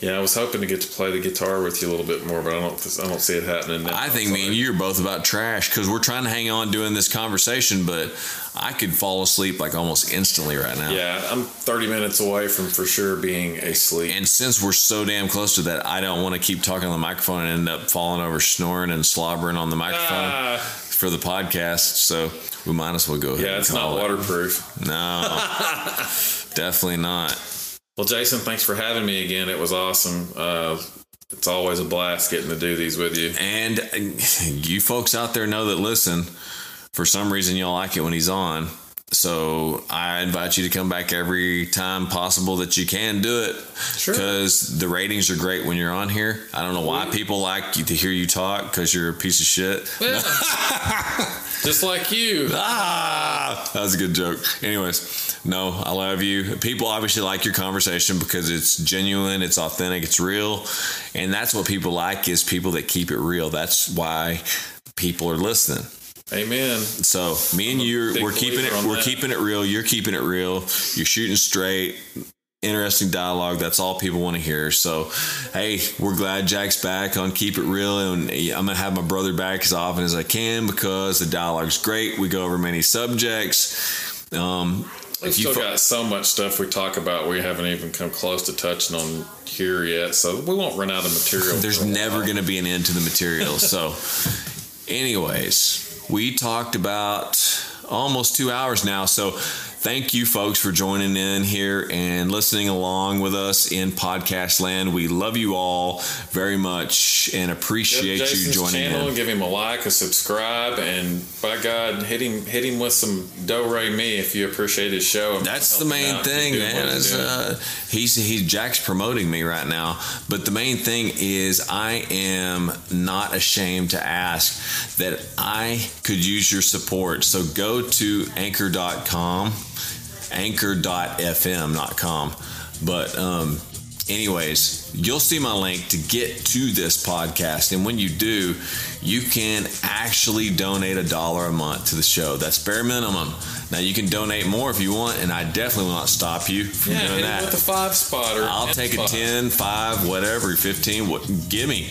S2: Yeah, I was hoping to get to play the guitar with you a little bit more, but I don't. I don't see it happening now.
S1: I think me and you are both about trash because we're trying to hang on doing this conversation, but I could fall asleep like almost instantly right now.
S2: Yeah, I'm 30 minutes away from for sure being asleep.
S1: And since we're so damn close to that, I don't want to keep talking on the microphone and end up falling over, snoring, and slobbering on the microphone
S2: Ah,
S1: for the podcast. So we might as well go ahead.
S2: yeah, it's not
S1: call it.
S2: waterproof.
S1: No, definitely not.
S2: Well, Jason, thanks for having me again. It was awesome. Uh, it's always a blast getting to do these with you.
S1: And you folks out there know that listen, for some reason y'all like it when he's on. So I invite you to come back every time possible that you can do it.
S2: Sure.
S1: Because the ratings are great when you're on here. I don't know why people like to hear you talk because you're a piece of shit.
S2: Just like you.
S1: Ah, that was a good joke. Anyways, no, I love you. People obviously like your conversation because it's genuine, it's authentic, it's real, and that's what people like is people that keep it real. That's why people are listening.
S2: Amen.
S1: So me and you, we're keeping it, we're
S2: that.
S1: keeping it real. You're keeping it real. You're shooting straight. Interesting dialogue. That's all people want to hear. So, hey, we're glad Jack's back on Keep It Real, and I'm gonna have my brother back as often as I can because the dialogue's great. We go over many subjects. Um,
S2: We've still
S1: fo-
S2: got so much stuff we talk about we haven't even come close to touching on here yet, so we won't run out of material.
S1: There's never going to be an end to the material. so, anyways, we talked about almost two hours now. So, thank you, folks, for joining in here and listening along with us in podcast land. We love you all very much and appreciate you joining
S2: channel,
S1: in.
S2: give him a like, a subscribe, and by God, hit him hit him with some do re mi if you appreciate his show.
S1: That's the main thing, man.
S2: he's
S1: uh, he's he's Jack's promoting me right now, but the main thing is I am not ashamed to ask that I could use your support. So go to anchor.com, anchor.fm, not com, but um, Anyways, you'll see my link to get to this podcast. And when you do, you can actually donate a dollar a month to the show. That's bare minimum. Now you can donate more if you want, and I definitely will not stop you from
S2: Yeah,
S1: doing that.
S2: with a five spot or
S1: I'll
S2: 10
S1: take a
S2: spot.
S1: 10, 5, whatever, 15, what give me.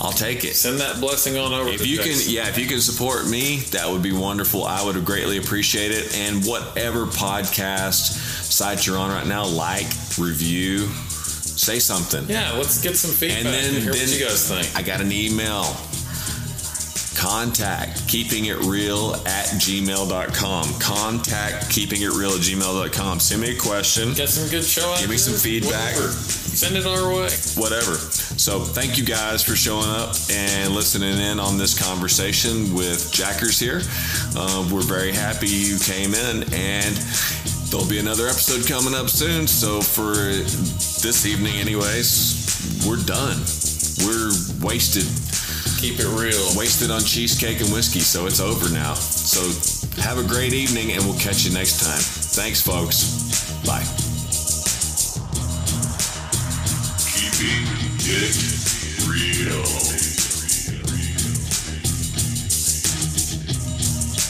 S1: I'll take it.
S2: Send that blessing on over.
S1: If
S2: to
S1: you can, yeah, if you can support me, that would be wonderful. I would greatly appreciate it. And whatever podcast site you're on right now, like, review, say something.
S2: yeah, let's get some feedback
S1: And
S2: and,
S1: then,
S2: hear
S1: then
S2: what you guys think.
S1: I got an email. Contact keeping it real at gmail.com. Contact keeping it real at gmail.com. Send me a question.
S2: Get some good show up.
S1: Give me some feedback.
S2: whatever. Send it our way.
S1: whatever. So thank you guys for showing up and listening in on this conversation with Jackers here. Uh, we're very happy you came in, and there'll be another episode coming up soon. So for this evening, anyways, we're done. We're wasted,
S2: Keep it real.
S1: wasted on cheesecake and whiskey. So it's over now. So have a great evening, and we'll catch you next time. Thanks, folks. Bye.
S4: Keeping it real.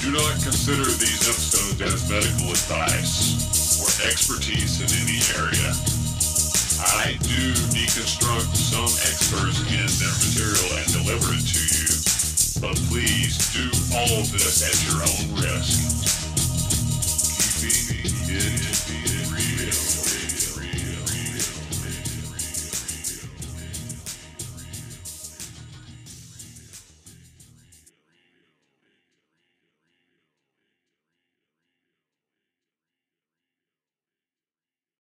S4: Do not consider these episodes as medical advice or expertise in any area. I do deconstruct some experts and their material and deliver it to you, but please do all of this at your own risk. Keeping it